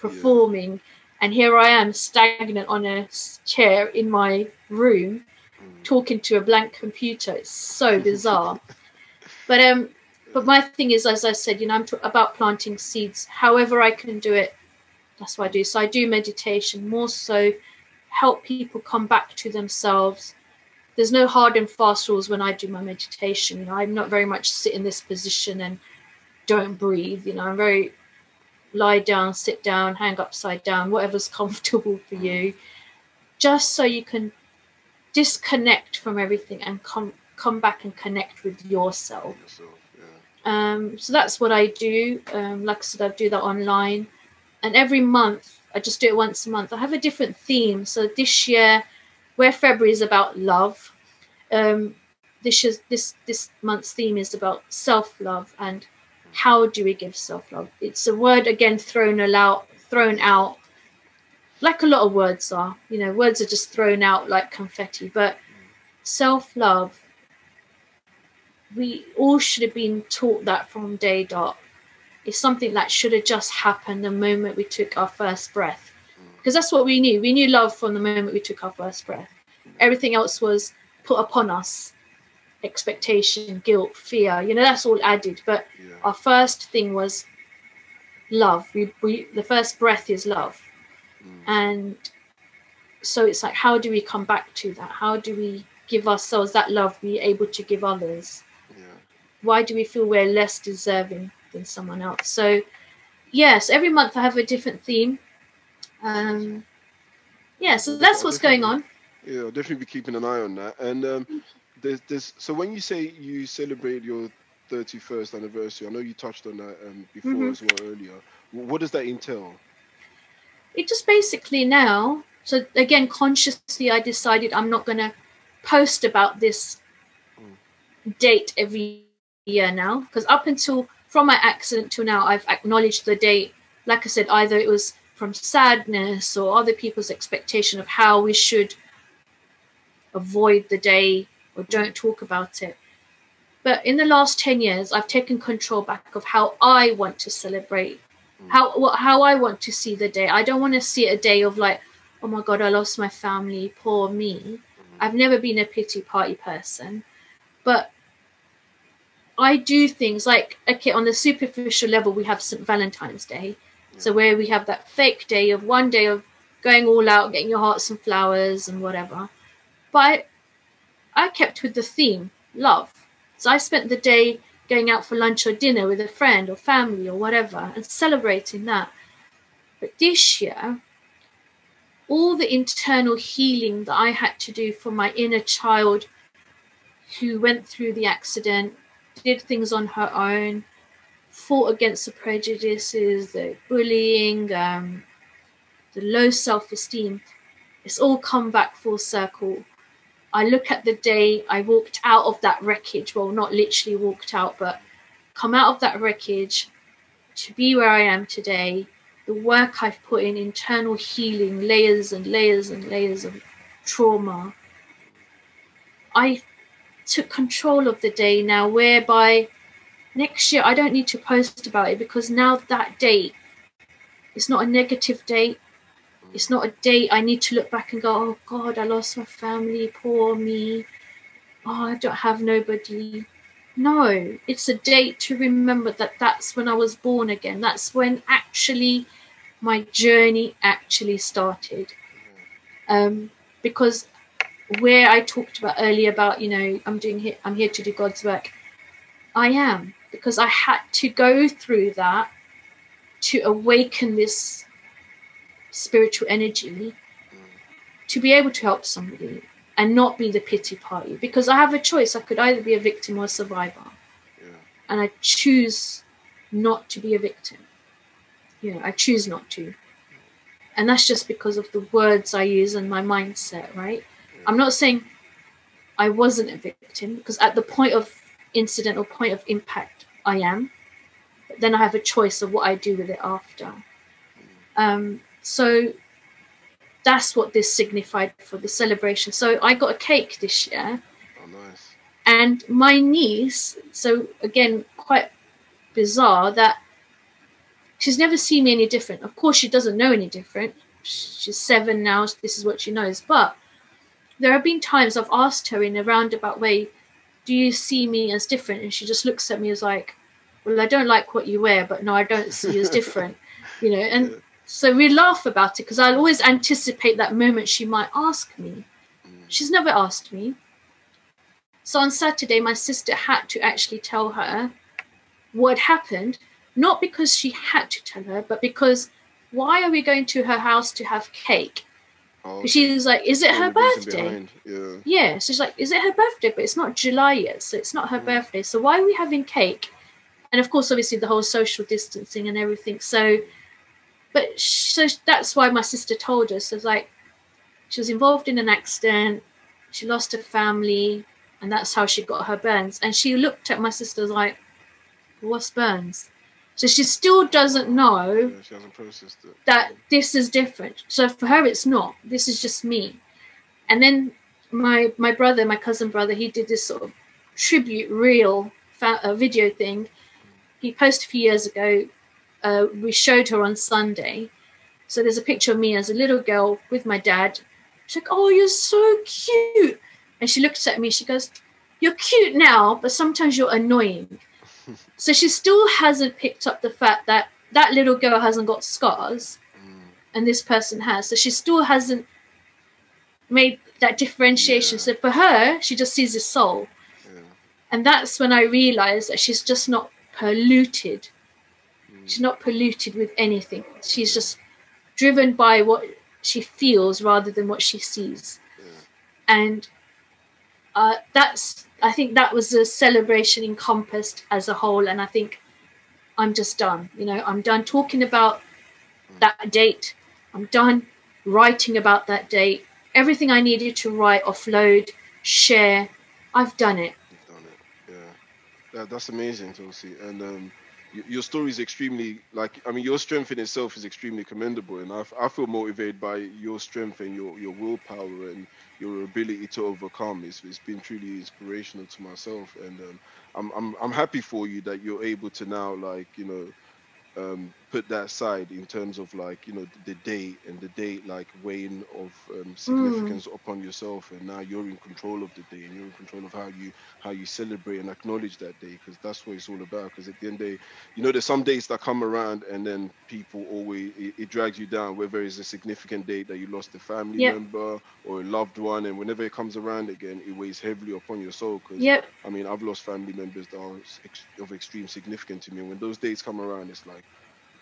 Speaker 4: performing, and here I am stagnant on a chair in my room
Speaker 3: Mm.
Speaker 4: talking to a blank computer. It's so bizarre. but um, but my thing is, as I said, you know, I'm t- about planting seeds. However, I can do it. That's what I do. So I do meditation more so help people come back to themselves. There's no hard and fast rules when I do my meditation. You know, I'm not very much sit in this position and don't breathe. You know, I'm very lie down, sit down, hang upside down, whatever's comfortable for you, just so you can disconnect from everything and come come back and connect with yourself.
Speaker 3: Yourself, yeah.
Speaker 4: Um, so that's what I do. Um, like I said, I do that online, and every month I just do it once a month. I have a different theme. So this year, where February is about love, um, this year's, this this month's theme is about self love and how do we give self love. It's a word again thrown out, thrown out, like a lot of words are. You know, words are just thrown out like confetti, but self love we all should have been taught that from day dot. It's something that should have just happened the moment we took our first breath. Because that's what we knew. We knew love from the moment we took our first breath. Everything else was put upon us expectation, guilt, fear. You know, that's all added. But
Speaker 3: Yeah.
Speaker 4: our first thing was love. We, we the first breath is love.
Speaker 3: Mm.
Speaker 4: And so it's like, how do we come back to that? How do we give ourselves that love be able to give others?
Speaker 3: Yeah.
Speaker 4: why do we feel we're less deserving than someone else so yes every month i have a different theme um yeah so that's what's going on
Speaker 3: Yeah, I'll definitely be keeping an eye on that. And um, there's, there's, so when you say you celebrate your 31st anniversary, I know you touched on that um, before
Speaker 4: Mhm.
Speaker 3: as well earlier. What does that entail?
Speaker 4: it just basically now so again consciously i decided i'm not going to post about this date every year now because up until from my accident till now i've acknowledged the date like i said either it was from sadness or other people's expectation of how we should avoid the day or don't talk about it but in the last 10 years i've taken control back of how i want to celebrate mm. how what, how I want to see the day. I don't want to see a day of like, oh my god, I lost my family, poor me. Mm. I've never been a pity party person, but I do things like okay, on the superficial level, we have St. Valentine's Day, so where we have that fake day of one day of going all out, getting your hearts and flowers and whatever. But I, kept with the theme love, so I spent the day going out for lunch or dinner with a friend or family or whatever and celebrating that. But this year, all the internal healing that I had to do for my inner child who went through the accident, did things on her own, fought against the prejudices, the bullying, um, the low self esteem. It's all come back full circle. I look at the day I walked out of that wreckage. Well, not literally walked out, but come out of that wreckage to be where I am today. The work I've put in, internal healing, layers and layers and layers of trauma. I took control of the day now, whereby next year I don't need to post about it because now that date it's not a negative date. It's not a date I need to look back and go, oh God, I lost my family, poor me. Oh, I don't have nobody. No, it's a date to remember that that's when I was born again. That's when actually my journey actually started. Um, because where I talked about earlier about, you know, I'm doing here, I'm here to do God's work. I am because I had to go through that to awaken this spiritual energy to be able to help somebody and not be the pity party because I have a choice. I could either be a victim or a survivor.
Speaker 3: Yeah.
Speaker 4: And I choose not to be a victim. You know, I choose not to. And that's just because of the words I use and my mindset, right? I'm not saying I wasn't a victim because at the point of incident or point of impact, I am. But then I have a choice of what I do with it after. Um, so that's what this signified for the celebration. So I got a cake this year,
Speaker 3: Oh, nice.
Speaker 4: and my niece. So again, quite bizarre that she's never seen me any different. Of course, she doesn't know any different. She's seven now. so This is what she knows. But there have been times I've asked her in a roundabout way, "Do you see me as different?" And she just looks at me as like, "Well, I don't like what you wear, but no, I don't see you as different." You know, and so we laugh about it because I always anticipate that moment she might ask me. Mm. She's never asked me. So on Saturday, my sister had to actually tell her what happened, not because she had to tell her, but because why are we going to her house to have cake?
Speaker 3: Oh,
Speaker 4: She was like, Is it her birthday?
Speaker 3: Yeah.
Speaker 4: Yeah, she's like, Is it her birthday? But it's not July yet, so it's not her
Speaker 3: Mm.
Speaker 4: birthday. So why are we having cake? And of course, obviously, the whole social distancing and everything. So, but so that's why my sister told us. So it's like, she was involved in an accident, she lost her family, and that's how she got her burns. And she looked at my sister like, What's burns? So she still doesn't know
Speaker 3: yeah. She hasn't processed it.
Speaker 4: that this is different. So for her, it's not. This is just me. And then my my brother, my cousin brother, he did this sort of tribute reel fa- uh, video thing. He posted a few years ago. Uh, we showed her on Sunday. So there's a picture of me as a little girl with my dad. She's like, "Oh, you're so cute," and she looks at me. She goes, "You're cute now, but sometimes you're annoying." So she still hasn't picked up the fact that that little girl hasn't got scars
Speaker 3: Mm.
Speaker 4: and this person has. So she still hasn't made that differentiation.
Speaker 3: Yeah.
Speaker 4: So for her, she just sees a soul.
Speaker 3: Yeah.
Speaker 4: And that's when I realized that she's just not polluted.
Speaker 3: Mm.
Speaker 4: She's not polluted with anything. She's just driven by what she feels rather than what she sees.
Speaker 3: Yeah.
Speaker 4: And uh, that's, I think that was a celebration encompassed as a whole. And I think I'm just done. You know, I'm done talking about that date. I'm done writing about that date. Everything I needed to write, offload, share, I've done it.
Speaker 3: You've done it. Yeah. That, that's amazing, Tulsi. And um, your story is extremely, like, I mean, your strength in itself is extremely commendable. And I, feel motivated by your strength and your, your willpower and your ability to overcome. It's, it's been truly inspirational to myself. And um, I'm, I'm, I'm happy for you that you're able to now, like, you know, um, put that aside in terms of like you know the, date and the date like weighing of um, significance upon yourself and now you're in control of the day and you're in control of how you how you celebrate and acknowledge that day because that's what it's all about because at the end of the day you know there's some dates that come around and then people always it, it drags you down whether it's a significant date that you lost a family
Speaker 4: Yep.
Speaker 3: member or a loved one and whenever it comes around again it weighs heavily upon your soul because
Speaker 4: Yep.
Speaker 3: I mean, I've lost family members that are ex- of extreme significance to me. When those days come around, it's like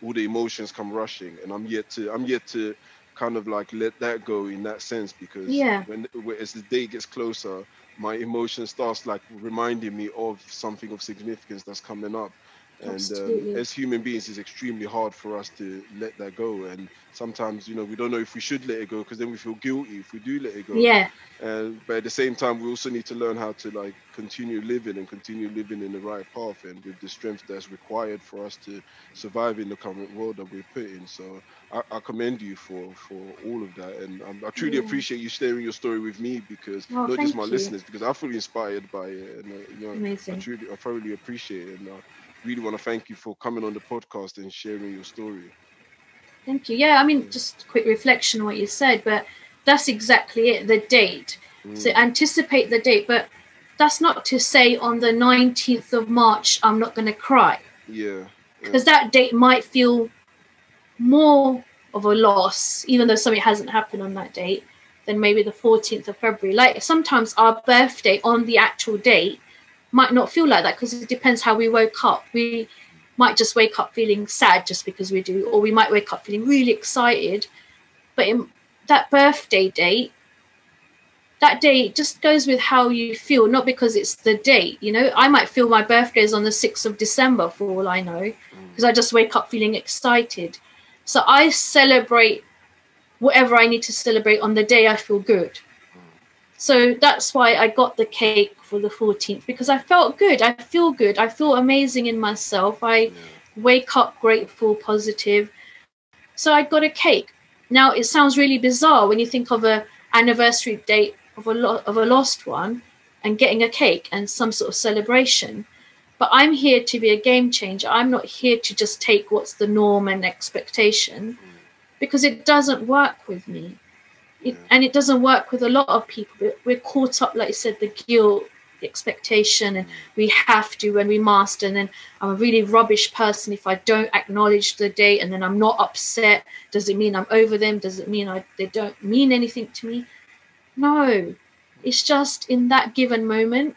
Speaker 3: all the emotions come rushing, and I'm yet to, I'm yet to kind of like let that go in that sense because
Speaker 4: Yeah.
Speaker 3: when when- as the day gets closer, my emotion starts like reminding me of something of significance that's coming up and um, as human beings it's extremely hard for us to let that go. And sometimes you know we don't know if we should let it go because then we feel guilty if we do let it go.
Speaker 4: Yeah,
Speaker 3: and but at the same time we also need to learn how to like continue living and continue living in the right path and with the strength that's required for us to survive in the current world that we're put in. So i, I commend you for for all of that. And um, i truly
Speaker 4: Yeah.
Speaker 3: appreciate you sharing your story with me because
Speaker 4: Oh,
Speaker 3: not just my
Speaker 4: you.
Speaker 3: listeners because i'm fully inspired by it. And uh, you know i truly i thoroughly appreciate it. And i really want to thank you for coming on the podcast and sharing your story
Speaker 4: Thank you. Yeah, I mean, just a quick reflection on what you said, but that's exactly it. The date. So
Speaker 3: Mm,
Speaker 4: anticipate the date, but that's not to say on the 19th of March I'm not going to cry
Speaker 3: yeah
Speaker 4: because that date might feel more of a loss, even though something hasn't happened on that date, than maybe the 14th of February. Like sometimes our birthday on the actual date might not feel like that because it depends how we woke up. We might just wake up feeling sad just because we do, or we might wake up feeling really excited. But in that birthday date, that day just goes with how you feel, not because it's the date. You know, I might feel my birthday is on the 6th of December for all I know mm. because I just wake up feeling excited. So I celebrate whatever I need to celebrate on the day I feel good. So that's why I got the cake for the 14th because I felt good. I feel good. I feel amazing in myself. I
Speaker 3: yeah.
Speaker 4: wake up grateful, positive. So I got a cake. Now it sounds really bizarre when you think of a anniversary date of a lo- of a lost one and getting a cake and some sort of celebration. But I'm here to be a game changer. I'm not here to just take what's the norm and expectation mm. because it doesn't work with me. It, and it doesn't work with a lot of people. We're- caught up, like you said, the guilt, the expectation, and we have to and we must. And then I'm a really rubbish person if I don't acknowledge the date and then I'm not upset. Does it mean I'm over them? Does it mean I, they don't mean anything to me? No, it's just in that given moment,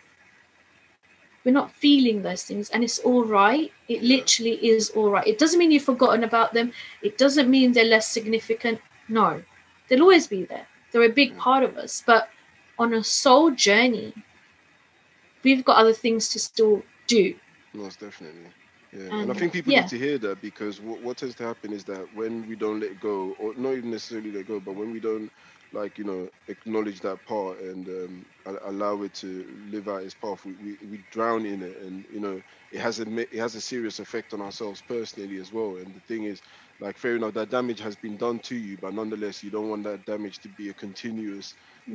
Speaker 4: we're not feeling those things and it's all right. It literally is all right. It doesn't mean you've forgotten about them. It doesn't mean they're less significant. No, they'll always be there. They're a big part of us. But on a soul journey, we've got other things to still do.
Speaker 3: Most definitely. Yeah. and I think people
Speaker 4: yeah.
Speaker 3: need to hear that because what, what tends to happen is that when we don't let go, or not even necessarily let go, but when we don't, like, you know, acknowledge that part and um, allow it to live out its path, we, we, we drown in it. And, you know, it has, a, it has a serious effect on ourselves personally as well. And the thing is, like, fair enough, that damage has been done to you, but nonetheless, you don't want that damage to be a continuous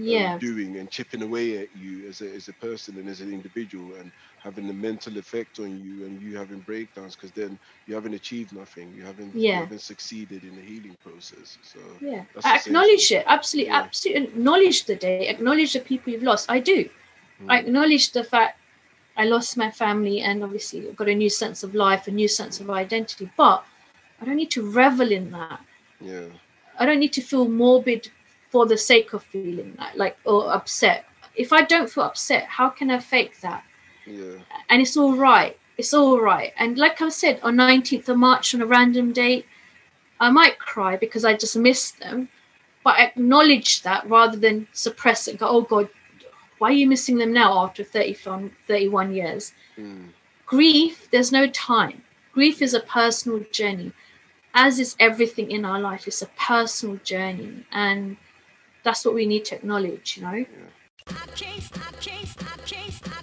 Speaker 3: um, doing and chipping away at you as a, as a person and as an individual and having a mental effect on you and you having breakdowns because then you haven't achieved nothing you haven't you haven't succeeded in the healing process so
Speaker 4: Yeah, I acknowledge it. Absolutely,
Speaker 3: Yeah.
Speaker 4: absolutely acknowledge the day. Acknowledge the people you've lost. I do. I
Speaker 3: Mm.
Speaker 4: acknowledge the fact I lost my family, and obviously I've got a new sense of life, a new sense of identity. But I don't need to revel in that.
Speaker 3: yeah
Speaker 4: I don't need to feel morbid for the sake of feeling that, like or upset. If I don't feel upset, how can I fake that?
Speaker 3: yeah
Speaker 4: and it's all right. It's all right. And like I said, on 19th of March on a random date, I might cry because I just missed them, but I acknowledge that rather than suppress it and go, oh God, why are you missing them now after 30, 31 years?
Speaker 3: mm.
Speaker 4: Grief, there's no time. Grief is a personal journey, as is everything in our life, it's a personal journey, and that's what we need to acknowledge, you know.
Speaker 3: I I I.